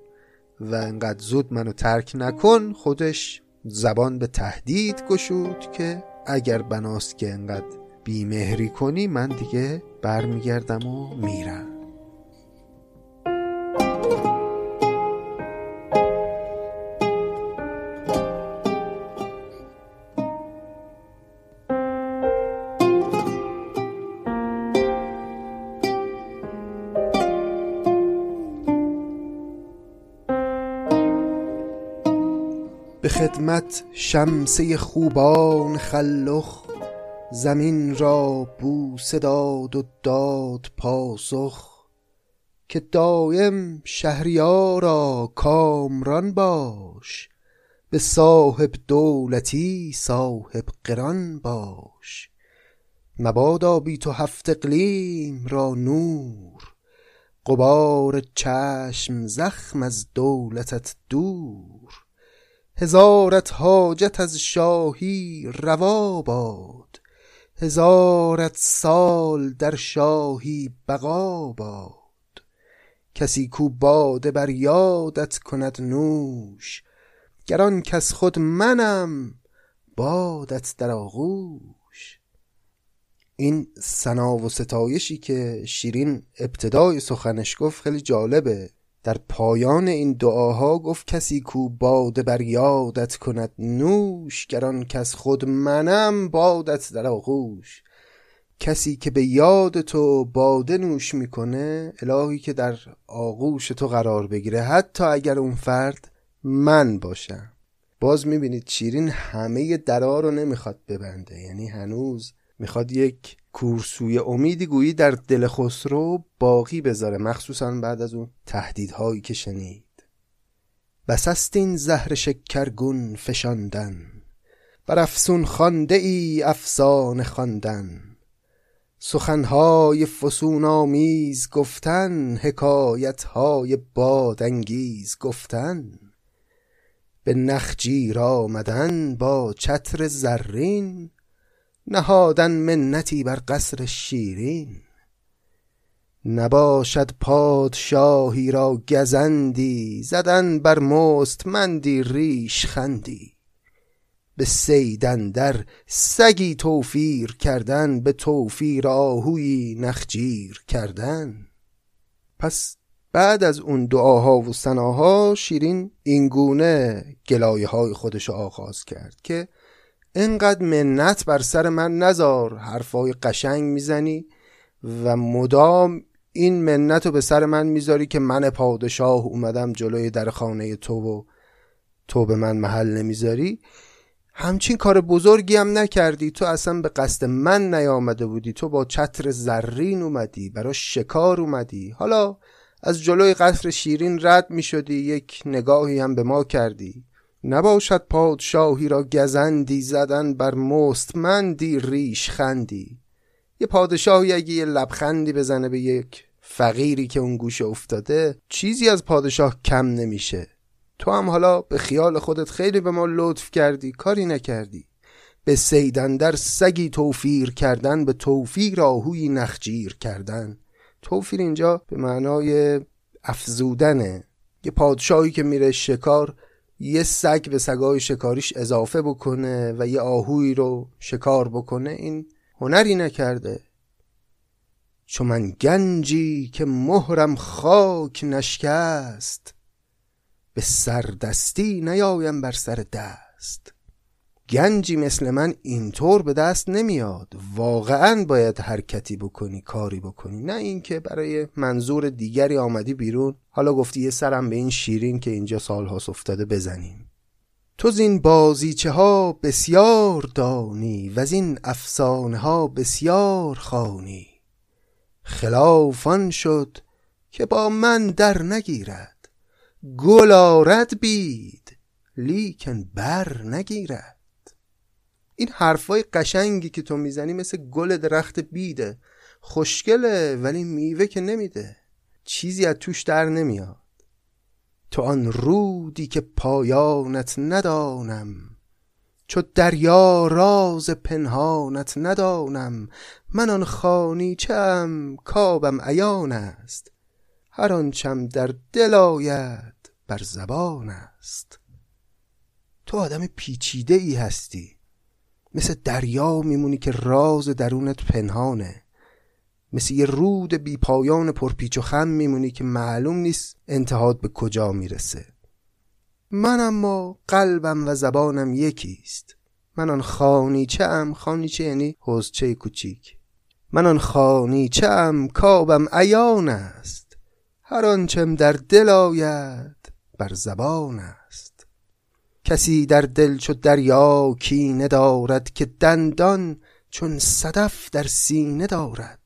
و انقدر زود منو ترک نکن خودش زبان به تهدید گشود که اگر بناست که انقدر بیمهری کنی من دیگه برمیگردم و میرم. خدمت شمسه خوبان خلخ زمین را بوسه داد و داد پاسخ که دایم شهریارا کامران باش به صاحب دولتی صاحب قران باش. مبادا بی تو هفت اقلیم را نور غبار چشم زخم از دولتت دور. هزارت حاجت از شاهی روا باد. هزارت سال در شاهی بقا باد. کسی کو باده بر یادت کند نوش گر آن کس خود منم بادت در آغوش. این ثنا و ستایشی که شیرین ابتدای سخنش گفت خیلی جالبه. در پایان این دعاها گفت کسی کو باده بر یادت کند نوش گران کس خود منم بادت در آغوش. کسی که به یاد تو باده نوش می‌کنه الهی که در آغوش تو قرار بگیره حتی اگر اون فرد من باشم باز می‌بینید شیرین همه درا رو نمی‌خواد ببنده یعنی هنوز می‌خواد یک کورسوی امیدی گویی در دل خسرو باقی بذاره مخصوصا بعد از اون تهدیدهایی که شنید. بس است این زهر شکرگون فشاندن بر افسون خانده ای افسانه خواندن. سخنهای فسون آمیز گفتن حکایتهای بادانگیز گفتن. به نخجیر آمدن با چتر زرین نهادن منتی بر قصر شیرین. نباشد پادشاهی را گزندی زدن بر مستمندی ریش خندی. به صیدن در سگی توفیر کردن به توفیر آهوی نخجیر کردن. پس بعد از اون دعاها و سناها شیرین اینگونه گلایه های خودش آغاز کرد که انقدر منت بر سر من نزار حرفای قشنگ می‌زنی و مدام این منت رو به سر من می‌ذاری که من پادشاه اومدم جلوی در خانه تو و تو به من محل نمی‌ذاری. همچین کار بزرگی هم نکردی. تو اصلا به قصد من نیامده بودی. تو با چتر زرین اومدی برای شکار اومدی. حالا از جلوی قصر شیرین رد می شدی یک نگاهی هم به ما کردی. نباشد پادشاهی را گزندی زدن بر مستمندی ریش خندی. یه پادشاهی اگه یه لبخندی بزنه به یک فقیری که اون گوشه افتاده چیزی از پادشاه کم نمیشه. تو هم حالا به خیال خودت خیلی به ما لطف کردی کاری نکردی. به سیدن در سگی توفیر کردن به توفیر آهوی نخجیر کردن. توفیر اینجا به معنای افزودنه. یه پادشاهی که میره شکار یه سگ به سگای شکاریش اضافه بکنه و یه آهوی رو شکار بکنه این هنری نکرده. چو من گنجی که مهرم خاک نشکست به سردستی نیایم بر سر دست. گنجی مثل من اینطور به دست نمیاد. واقعا باید حرکتی بکنی کاری بکنی. نه اینکه برای منظور دیگری آمدی بیرون. حالا گفتی یه سرم به این شیرین که اینجا سالهاست افتاده بزنیم. تو زین بازیچه ها بسیار دانی و این افسانه ها بسیار خانی خلافان شد که با من در نگیرد. گل آرد بید لیکن بر نگیرد. این حرفای قشنگی که تو می‌زنی مثل گل درخت بیده. خوشگله ولی میوه که نمیده. چیزی از توش در نمیاد. تو آن رودی که پایانت ندانم. چو دریا راز پنهانت ندانم. من آن خانی چم کابم عیان است. هر آنچم در دل آید بر زبان است. تو آدم پیچیده ای هستی. مثل دریا میمونی که راز درونت پنهانه. مثل یه رود بی پایان پرپیچ و خم میمونی که معلوم نیست انتهاد به کجا می‌رسه. من اما قلبم و زبانم یکیست. من آن خانیچه ام خانیچه یعنی حوزچه کوچیک. من آن خانیچه ام کابم عیان است. هر آنچم در دل آید بر زبان است. کسی در دل چو دریا کینه دارد که دندان چون صدف در سینه دارد.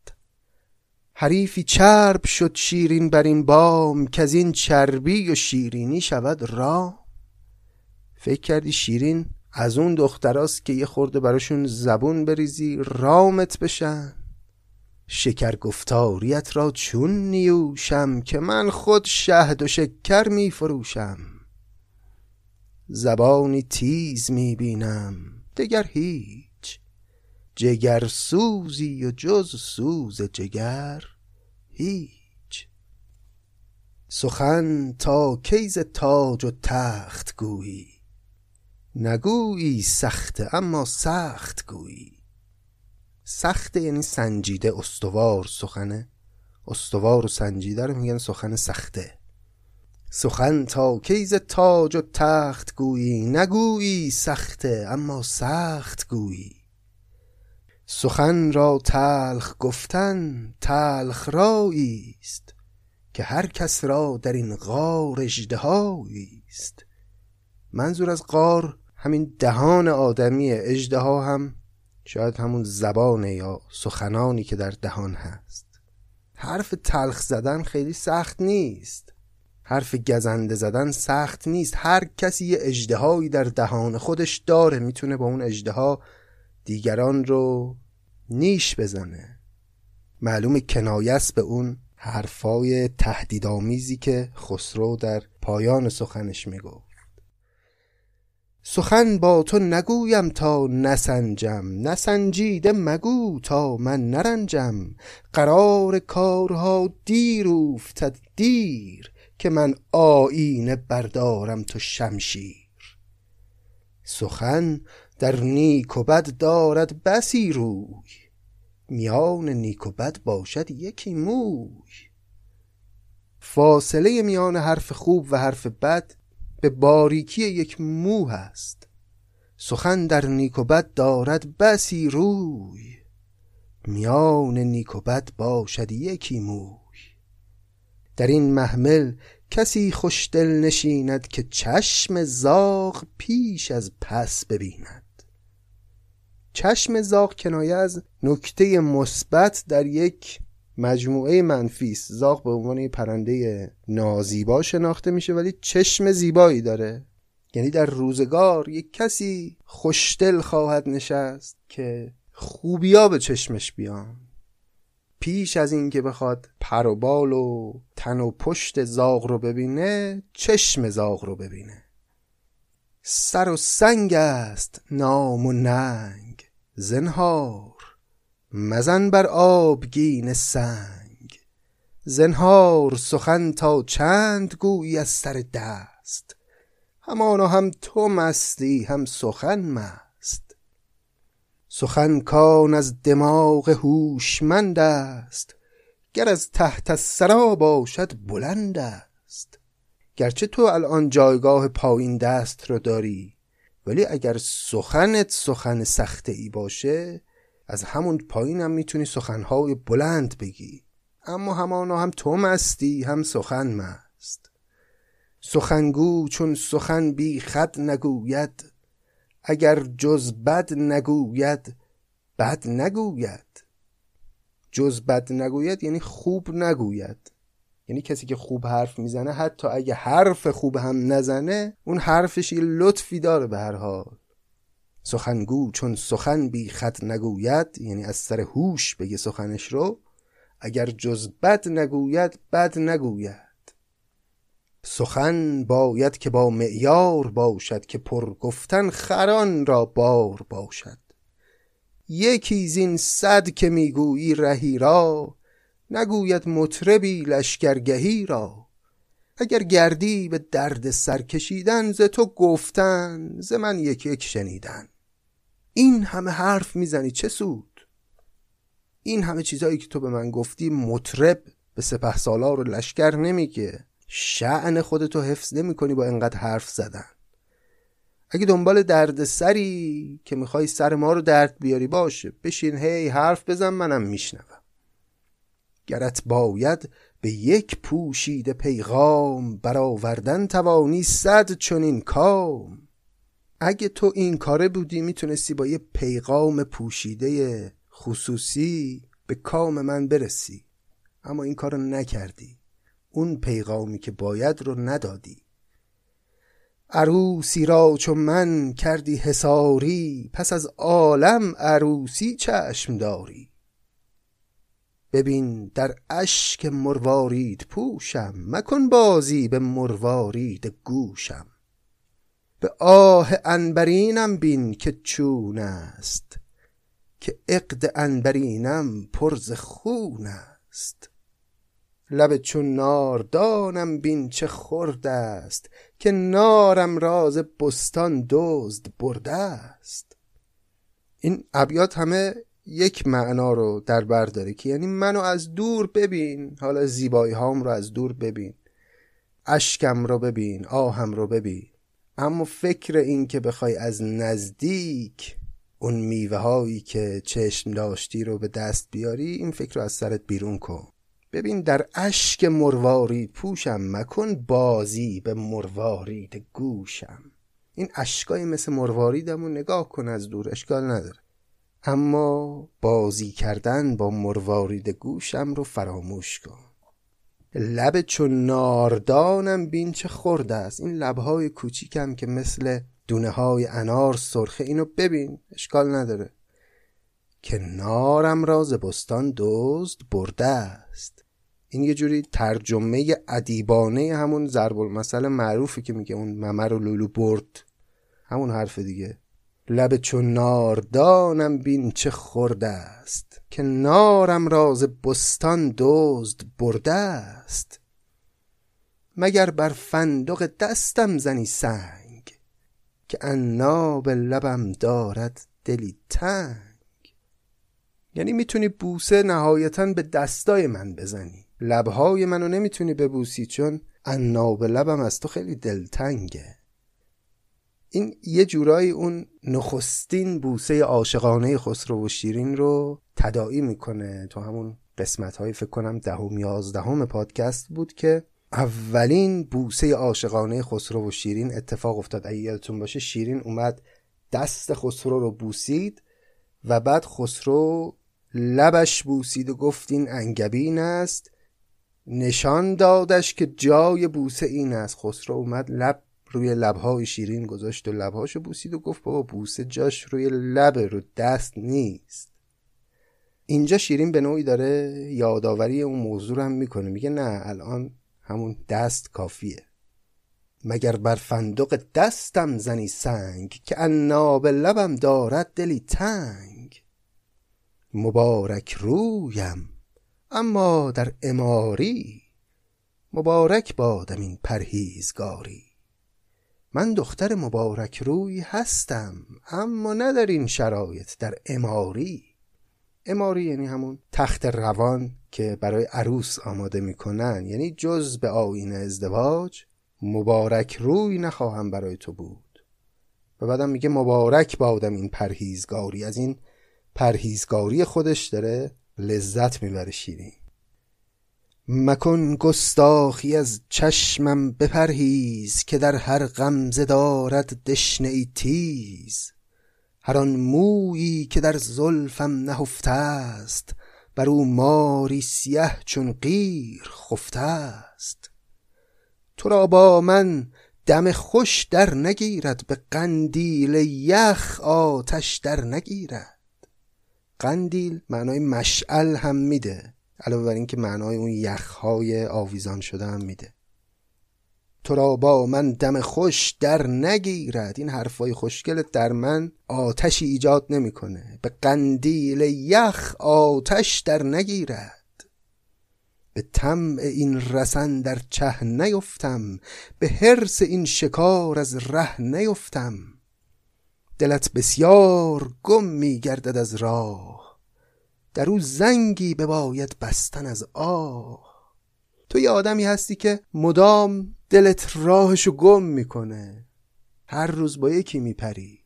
حریفی چرب شد شیرین بر این بام که از این چربی و شیرینی شود رام. فکر کردی شیرین از اون دختراست که یه خورده براشون زبون بریزی رامت بشن. شکر گفتاریت را چون نیوشم که من خود شهد و شکر می فروشم زبانی تیز می‌بینم. دگر هیچ. جگر سوزی و جز سوز جگر هیچ. سخن تا کیز تاج و تخت گویی؟ نگویی سخته اما سخت گویی. سخته یعنی سنجیده استوار سخنه. استوار و سنجیده رو میگن سخن سخته. سخن تا کیز تاج و تخت گویی؟ نگویی سخته اما سخت گویی. سخن را تلخ گفتن تلخ رایی است که هر کس را در این غار اژدهایی است منظور از غار همین دهان آدمی اژدها هم شاید همون زبان یا سخنانی که در دهان هست. حرف تلخ زدن خیلی سخت نیست. حرف گزنده زدن سخت نیست. هر کسی یه اجدهایی در دهان خودش داره می‌تونه با اون اجدها دیگران رو نیش بزنه. معلوم کنایس به اون حرفای تهدیدآمیزی که خسرو در پایان سخنش می‌گفت. سخن با تو نگویم تا نسنجم. نسنجیده مگو تا من نرنجم. قرار کارها دیر افتد دیر. که من آینه بردارم تو شمشیر. سخن در نیک و بد دارد بسی روی میان نیک و بد باشد یکی موی. فاصله میان حرف خوب و حرف بد به باریکی یک مو هست سخن در نیک و بد دارد بسی روی میان نیک و بد باشد یکی موی. در این محمل کسی خوشدل نشیند که چشم زاغ پیش از پس ببیند. چشم زاغ کنایه از نکته مثبت در یک مجموعه منفی است. زاغ به عنوان پرنده نازیبا شناخته میشه ولی چشم زیبایی داره. یعنی در روزگار یک کسی خوشدل خواهد نشست که خوبیا به چشمش بیان. پیش از اینکه بخواد پر و بال و تن و پشت زاغ رو ببینه چشم زاغ رو ببینه. سر و سنگ است نام و ننگ زنهار مزن بر آبگین سنگ. زنهار سخن تا چند گویی از سر دست؟ همانا هم تو مستی هم سخن مست. سخن کان از دماغ هوشمند است گر از تحت سرا باشد بلند است. گرچه تو الان جایگاه پایین دست رو داری ولی اگر سخنت سخن سخته ای باشه از همون پایین هم می‌تونی سخنهای بلند بگی. اما همانا هم تو مستی هم سخن مست. سخنگو چون سخن بی خط نگوید اگر جز بد نگوید بد نگوید. جز بد نگوید یعنی خوب نگوید. یعنی کسی که خوب حرف می‌زنه حتی اگه حرف خوب هم نزنه اون حرفش یه لطفی داره به هر حال. سخنگو چون سخن بی خط نگوید یعنی از سر هوش بگه سخنش رو اگر جز بد نگوید بد نگوید. سخن باید که با معیار باشد که پر گفتن خران را بار باشد. یکی زین صد که می‌گویی رهی را نگوید مطربی لشکرگهی را. اگر گردی به درد سر کشیدن ز تو گفتن ز من یک یک شنیدن. این همه حرف می‌زنی چه سود؟ این همه چیزهایی که تو به من گفتی مطرب به سپه سالار و لشکر نمیگه. شعن خودتو حفظ نمی کنی با انقدر حرف زدن. اگه دنبال درد سری که می‌خوای سر ما رو درد بیاری باشه. بشین هی حرف بزن منم میشنوم. گرت باید به یک پوشیده پیغام برآوردن توانی صد چنین کام. اگه تو این کاره بودی می‌تونستی با یه پیغام پوشیده خصوصی به کام من برسی. اما این کارو نکردی. اون پیغامی که باید رو ندادی. عروسی را چون من کردی حساری پس از عالم عروسی چشم داری. ببین در اشک مروارید پوشم مکن بازی به مروارید گوشم. به آه انبرینم بین که چون است که عقد انبرینم پرز خون است. لب چون ناردانم بین چه خورد است که نارم راز بستان دزد برده است. این ابیات همه یک معنا رو در بر داره که یعنی منو از دور ببین حالا زیبایی هام رو از دور ببین اشکم رو ببین آهم رو ببین. اما فکر این که بخوای از نزدیک اون میوه هایی که چشم داشتی رو به دست بیاری این فکر رو از سرت بیرون کن. ببین در اشک مروارید پوشم مکن بازی به مروارید گوشم. این اشکای مثل مرواریدم رو نگاه کن از دور اشکال نداره. اما بازی کردن با مروارید گوشم رو فراموش کن. لب چون ناردانم بین چه خورده است؟ این لبهای کوچیکم که مثل دونه های انار سرخه اینو ببین اشکال نداره. که نارم را بستان دزد برده این یه جوری ترجمه ادیبانه همون ضرب المثل معروفی که میگه اون ممر و لولو برد. همون حرف دیگه. لب چون ناردانم بین چه خورده است. که نارم راز بستان دزد برده است. مگر بر فندق دستم زنی سنگ. که عناب لبم دارد دلی تنگ. یعنی می‌تونی بوسه نهایتا به دستای من بزنی. لبهای منو نمی‌تونی ببوسی چون عناب لبم از تو خیلی دلتنگه. این یه جورایی اون نخستین بوسه عاشقانه خسرو و شیرین رو تداعی می‌کنه تو همون قسمت های فکر کنم دهم یازدهم پادکست بود که اولین بوسه عاشقانه خسرو و شیرین اتفاق افتاد. اگه یادتون باشه شیرین اومد دست خسرو رو بوسید و بعد خسرو لبش بوسید و گفت این انگبین است. نشان دادش که جای بوسه این است. خسرو اومد لب روی لبهای شیرین گذاشت و لبهاشو بوسید و گفت بابا بوسه جاش روی لبه رو دست نیست. اینجا شیرین به نوعی داره یادآوری اون موضوع هم می‌کنه. میگه نه الان همون دست کافیه. مگر بر فندق دستم زنی سنگ که عناب لبم دارد دلی تنگ. مبارک رویم. اما در اماری مبارک بادم این پرهیزگاری. من دختر مبارک روی هستم اما نه در این شرایط در اماری. اماری یعنی همون تخت روان که برای عروس آماده می‌کنن یعنی جز به آین ازدواج مبارک روی نخواهم برای تو بود. و بعدم میگه مبارک بادم این پرهیزگاری. از این پرهیزگاری خودش داره لذت می‌بره شیرین. مکن گستاخی از چشمم بپرهیز که در هر غمزه دارد دشنه ای تیز. هر آن مویی که در زلفم نهفته است بر او ماری سیه چون قیر خفته است. تو را با من دم خوش در نگیرد به قندیل یخ آتش در نگیرد. قندیل معنای مشعل هم میده علاوه بر اینکه معنای اون یخهای آویزان شده هم میده. تو را با من دم خوش در نگیرد. این حرفای خوشگلت در من آتشی ایجاد نمی‌کنه. به قندیل یخ آتش در نگیرد. به طمع این رسن در چه نیفتم؟ به حرس این شکار از ره نیفتم. دلت بسیار گم می گردد از راه. در او زنگی بباید بستن از آه. تو یه آدمی هستی که مدام دلت راهشو گم می‌کنه. هر روز با یکی میپری.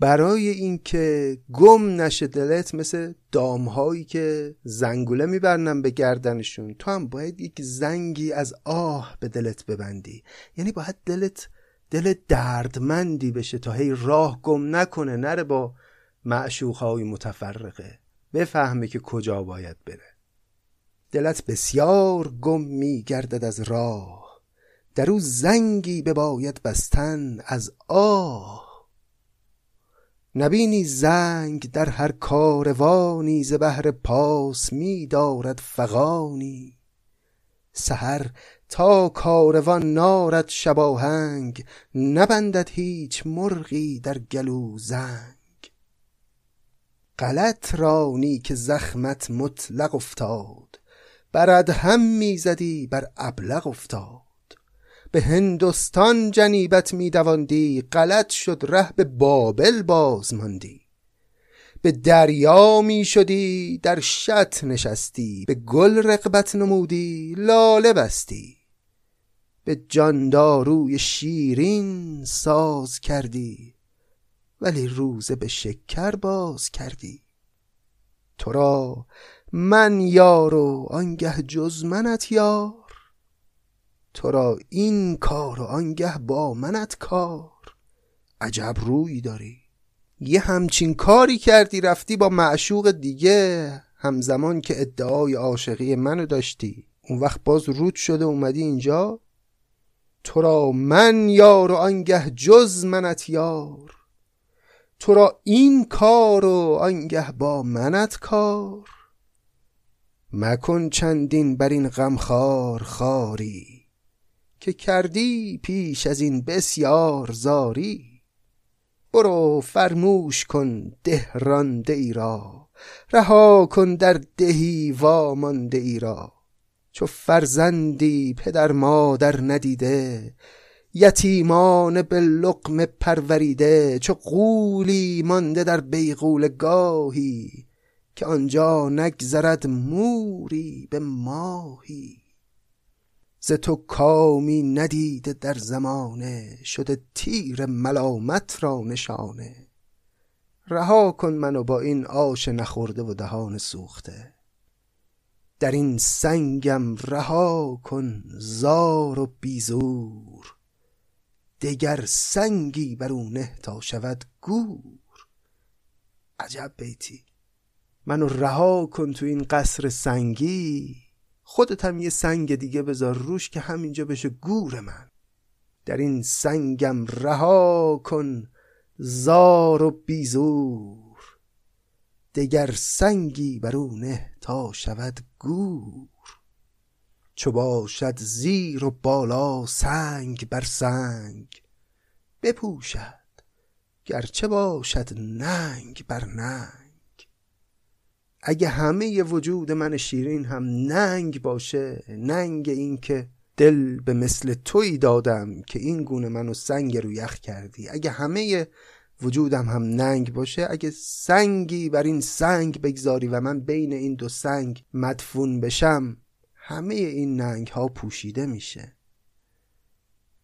برای اینکه گم نشه دلت مثل دامهایی که زنگوله میبرنن به گردنشون تو هم باید یک زنگی از آه به دلت ببندی. یعنی باید دلت دل دردمندی بشه تا هی راه گم نکنه نره با معشوقهای متفرقه. بفهمه که کجا باید بره. دلت بسیار گم می گردد از راه. در او زنگی بباید بستن از آه. نبینی زنگ در هر کاروانی ز بهر پاس می دارد فغانی. سحر تا کاروان نارد شباهنگ نبندد هیچ مرغی در گلو زنگ. غلط رانی که زخمت مطلق افتاد برد هم می‌زدی بر ابلق افتاد. به هندوستان جنیبت میدواندی غلط شد ره به بابل باز ماندی. به دریا می شدی در شط نشستی به گل رقبت نمودی لاله بستی. به جانداروی شیرین ساز کردی ولی روزه به شکر باز کردی. تو را من یار و آنگه جز منت یار تو را این کار و آنگه با منت کار. عجب روی داری. یه همچین کاری کردی رفتی با معشوق دیگه. همزمان که ادعای عاشقی منو داشتی. اون وقت باز رود شده اومدی اینجا. تو را من یار و آنگه جز منت یار. تو را این کار و آنگه با منت کار. مکن چندین بر این غمخوار خاری که کردی پیش از این بسیار زاری. برو فرموش کن دهرانده ای را رها کن در دهی وامانده ای را. چو فرزندی پدر مادر ندیده یتیمان به لقمه پروریده چو قولی مانده در بیغول گاهی که آنجا نگذرد موری به ماهی. ز تو کامی ندیده در زمانه شده تیر ملامت را نشانه. رها کن منو با این آش نخورده و دهان سوخته. در این سنگم رها کن زار و بیزور. دگر سنگی بر او نه تا شود گور. عجب بیتی منو رها کن تو این قصر سنگی. خودت هم یه سنگ دیگه بذار روش که همینجا بشه گور من. در این سنگم رها کن زار و بیزور. دگر سنگی بر او نه تا شود گور. چو باشد زیر و بالا سنگ بر سنگ بپوشد گرچه باشد ننگ بر ننگ. اگه همه وجود من شیرین هم ننگ باشه ننگ این که دل به مثل توی دادم که این گونه منو سنگ رو یخ کردی. اگه همه وجودم هم ننگ باشه اگه سنگی بر این سنگ بگذاری و من بین این دو سنگ مدفون بشم همه این ننگ ها پوشیده میشه.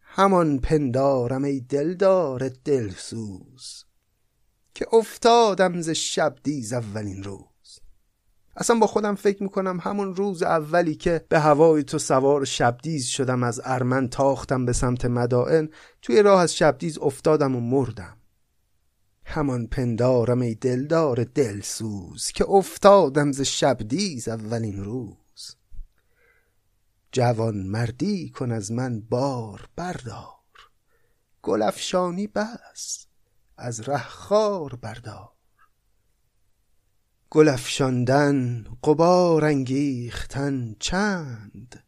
همان پندارم ای دلدار دلسوز که افتادم ز شب دیز اولین روز. اصلا با خودم فکر می‌کنم همون روز اولی که به هوای تو سوار شبدیز شدم از ارمن تاختم به سمت مدائن توی راه از شبدیز افتادم و مردم. همان پندارم ای دلدار دلسوز که افتادم ز شبدیز اولین روز. جوان مردی کن از من بار بردار گل افشانی بس از ره خار بردار. گل افشاندن غبار انگیختن چند؟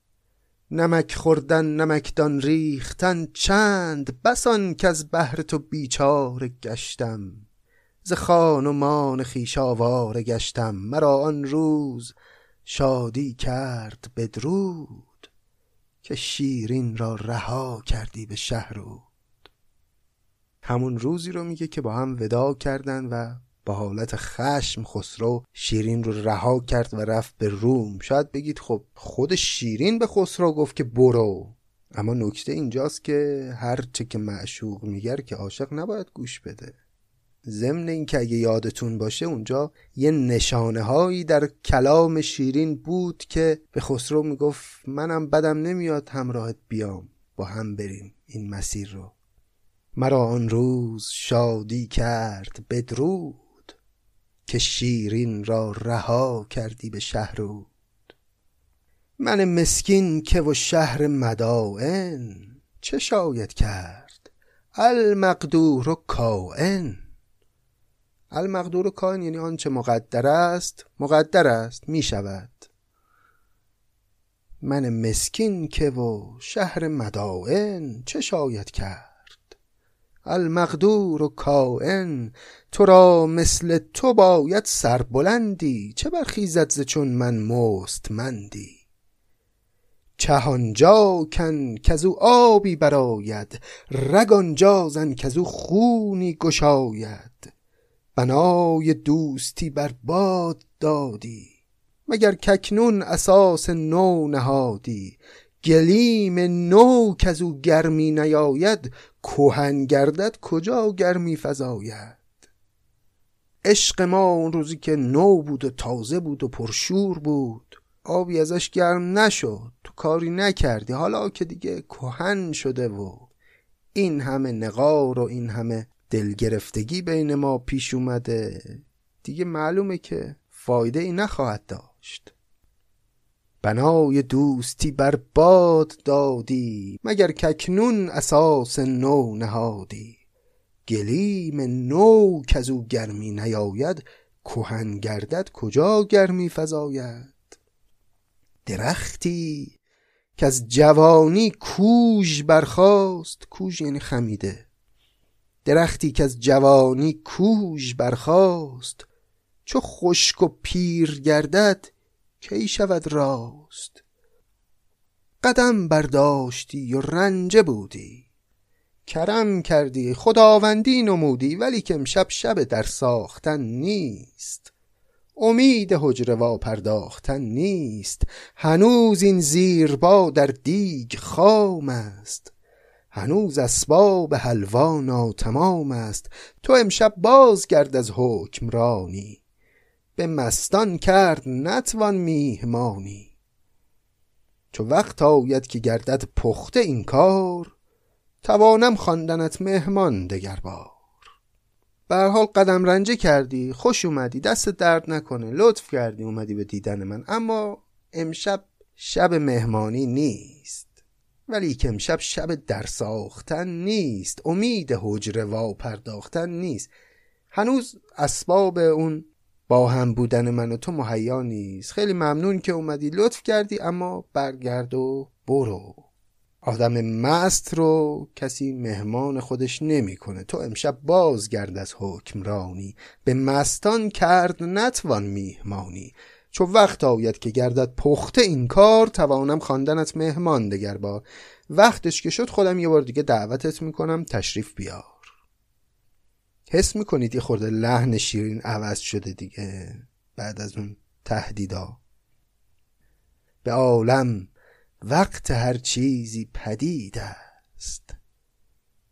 نمک خوردن نمکدان ریختن چند؟ بسان که از بهر تو بیچاره گشتم. ز خان و مان خویش آواره گشتم. مرا آن روز شادی کرد بدرود که شیرین را رها کردی به شهرود. همون روزی رو میگه که با هم ودا کردن و با حالت خشم خسرو شیرین رو رها کرد و رفت به روم. شاید بگید خب خود شیرین به خسرو گفت که برو. اما نکته اینجاست که هر چه که معشوق میگر که عاشق نباید گوش بده. ضمن اینکه اگه یادتون باشه اونجا یه نشانه هایی در کلام شیرین بود که به خسرو می‌گفت منم بدم نمیاد همراهت بیام. با هم بریم این مسیر رو. مرا آن روز شادی کرد بدرود. که شیرین را رها کردی به شهرود. من مسکین که و شهر مدائن چه شاید کرد؟ المقدور و کائن المقدور و کائن یعنی آنچه مقدر است مقدر است می شود. من مسکین که و شهر مدائن چه شاید کرد؟ المقدور و کائن تو را مثل تو باید سربلندی چه برخیزد ز چون من مستمندی؟ چهانجا کن کزو آبی براید رگ آنجا زن کزو خونی گشاید. بنای دوستی بر باد دادی مگر ککنون اساس نو نهادی؟ گلیم نو کزو گرمی نیاید کهن گردد کجا گرمی فزاید؟ عشق ما اون روزی که نو بود و تازه بود و پرشور بود. آبی ازش گرم نشد. تو کاری نکردی. حالا که دیگه کهن شده و این همه نقار و این همه دلگرفتگی بین ما پیش اومده دیگه معلومه که فایده ای نخواهد داشت. بنای دوستی بر باد دادی مگر ککنون اساس نو نهادی. گلیم نو کزو گرمی نیاید کهن گردد کجا گرمی فزاید؟ درختی که از جوانی کوژ برخاست کوژ یعنی خمیده. درختی که از جوانی کوژ برخاست چو خشک و پیر گردد کی شود راست؟ قدم برداشتی و رنجه بودی. کرم کردی خداوندی نمودی ولی که امشب شب در ساختن نیست. امید حجره وا پرداختن نیست. هنوز این زیربا در دیگ خام است. هنوز اسباب حلوا ناتمام است. تو امشب باز گرد از حکمرانی. به مستان کرد نتوان میهمانی. چو وقت آید که گردد پخته این کار توانم خواندنت مهمان دگر بار به حال قدم رنجه کردی خوش اومدی دست درد نکنه لطف کردی اومدی به دیدن من. اما امشب شب مهمانی نیست. ولی که امشب شب در ساختن نیست امید حجره وا پرداختن نیست. هنوز اسباب اون با هم بودن من و تو مهیا نیست. خیلی ممنون که اومدی لطف کردی اما برگرد و برو. آدم مست رو کسی مهمان خودش نمی‌کنه. تو امشب بازگرد از حکمرانی. به مستان کرد نتوان میهمانی. چو وقت آید که گردد پخته این کار توانم خواندنت مهمان دگر با وقتش که شد خودم یه بار دیگه دعوتت می‌کنم تشریف بیار. حس می‌کنید یه خورده لحن شیرین عوض شده دیگه؟ بعد از اون تهدیدا. به عالم وقت هر چیزی پدید است.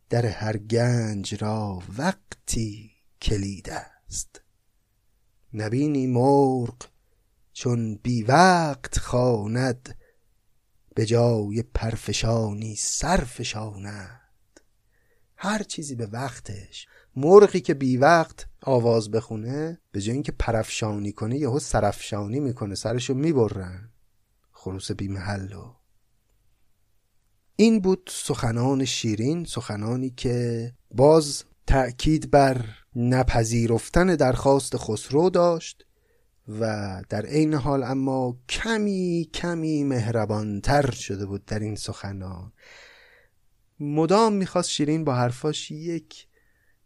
در هر گنج را وقتی کلید است. نبینی مرغ چون بی وقت خواند به جای پرفشانی سرفشاند هر چیزی به وقتش مرغی که بی وقت آواز بخونه به جای اینکه پرفشانی کنه یهو سرفشانی می‌کنه سرشو می‌برن. خروس بی محلو این بود سخنان شیرین سخنانی که باز تأکید بر نپذیرفتن درخواست خسرو داشت و در عین حال اما کمی کمی مهربانتر شده بود در این سخنان. مدام می‌خواست شیرین با حرفاش یک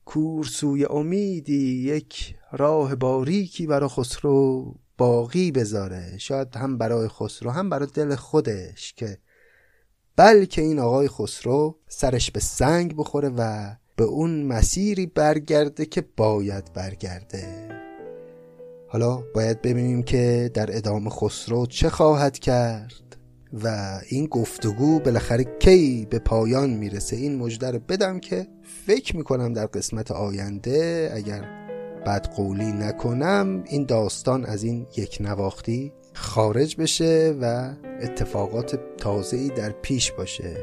کورسوی امیدی یک راه باریکی برای خسرو باقی بذاره. شاید هم برای خسرو هم برای دل خودش که بلکه این آقای خسرو سرش به سنگ بخوره و به اون مسیری برگرده که باید برگرده. حالا باید ببینیم که در ادامه خسرو چه خواهد کرد و این گفتگو بالاخره کی به پایان می‌رسه. این مژده رو بدم که فکر می‌کنم در قسمت آینده اگر بد قولی نکنم این داستان از این یک نواختی خارج بشه و اتفاقات تازه‌ای در پیش باشه.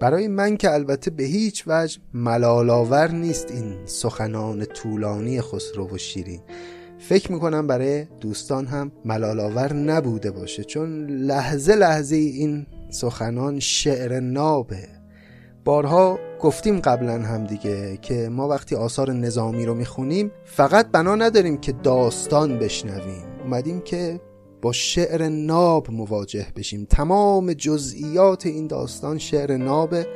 برای من که البته به هیچ وجه ملالاور نیست این سخنان طولانی خسرو و شیرین. فکر می‌کنم برای دوستان هم ملالاور نبوده باشه چون لحظه لحظه این سخنان شعر نابه. بارها گفتیم قبلا هم دیگه که ما وقتی آثار نظامی رو می‌خونیم فقط بنا نداریم که داستان بشنویم. اومدیم که با شعر ناب مواجه بشیم. تمام جزئیات این داستان شعر نابه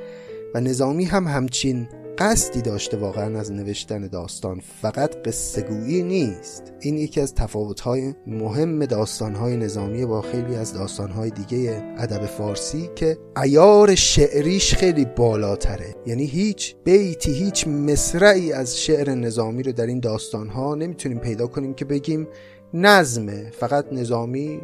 و نظامی هم همچین قصدی داشته واقعا از نوشتن داستان. فقط قصه گویی نیست. این یکی از تفاوت‌های مهم داستان‌های نظامی با خیلی از داستان‌های دیگه ادب فارسی که ایار شعریش خیلی بالاتره. یعنی هیچ بیتی هیچ مصرعی از شعر نظامی رو در این داستان‌ها نمی‌تونیم پیدا کنیم که بگیم نظمه فقط نظامی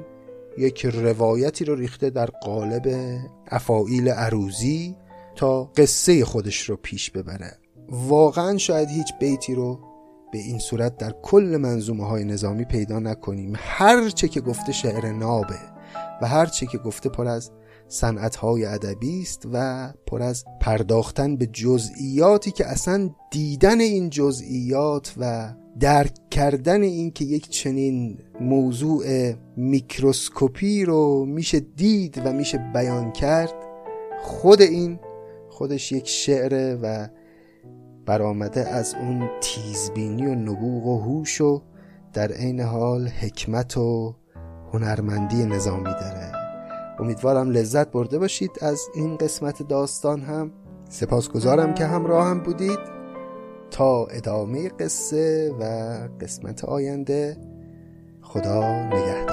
یک روایتی رو ریخته در قالب افائیل عروزی تا قصه خودش رو پیش ببره. واقعا شاید هیچ بیتی رو به این صورت در کل منظومه های نظامی پیدا نکنیم. هر چه که گفته شعر نابه و هر چه که گفته پر از صنعت های ادبی است و پر از پرداختن به جزئیاتی که اصلا دیدن این جزئیات و درک کردن این که یک چنین موضوع میکروسکوپی رو میشه دید و میشه بیان کرد خود این خودش یک شعره و برآمده از اون تیزبینی و نبوغ و هوش و در عین حال حکمت و هنرمندی نظامی داره. امیدوارم لذت برده باشید از این قسمت داستان هم. سپاسگزارم که همراه هم بودید. تا ادامه قصه و قسمت آینده خدا نگهدار.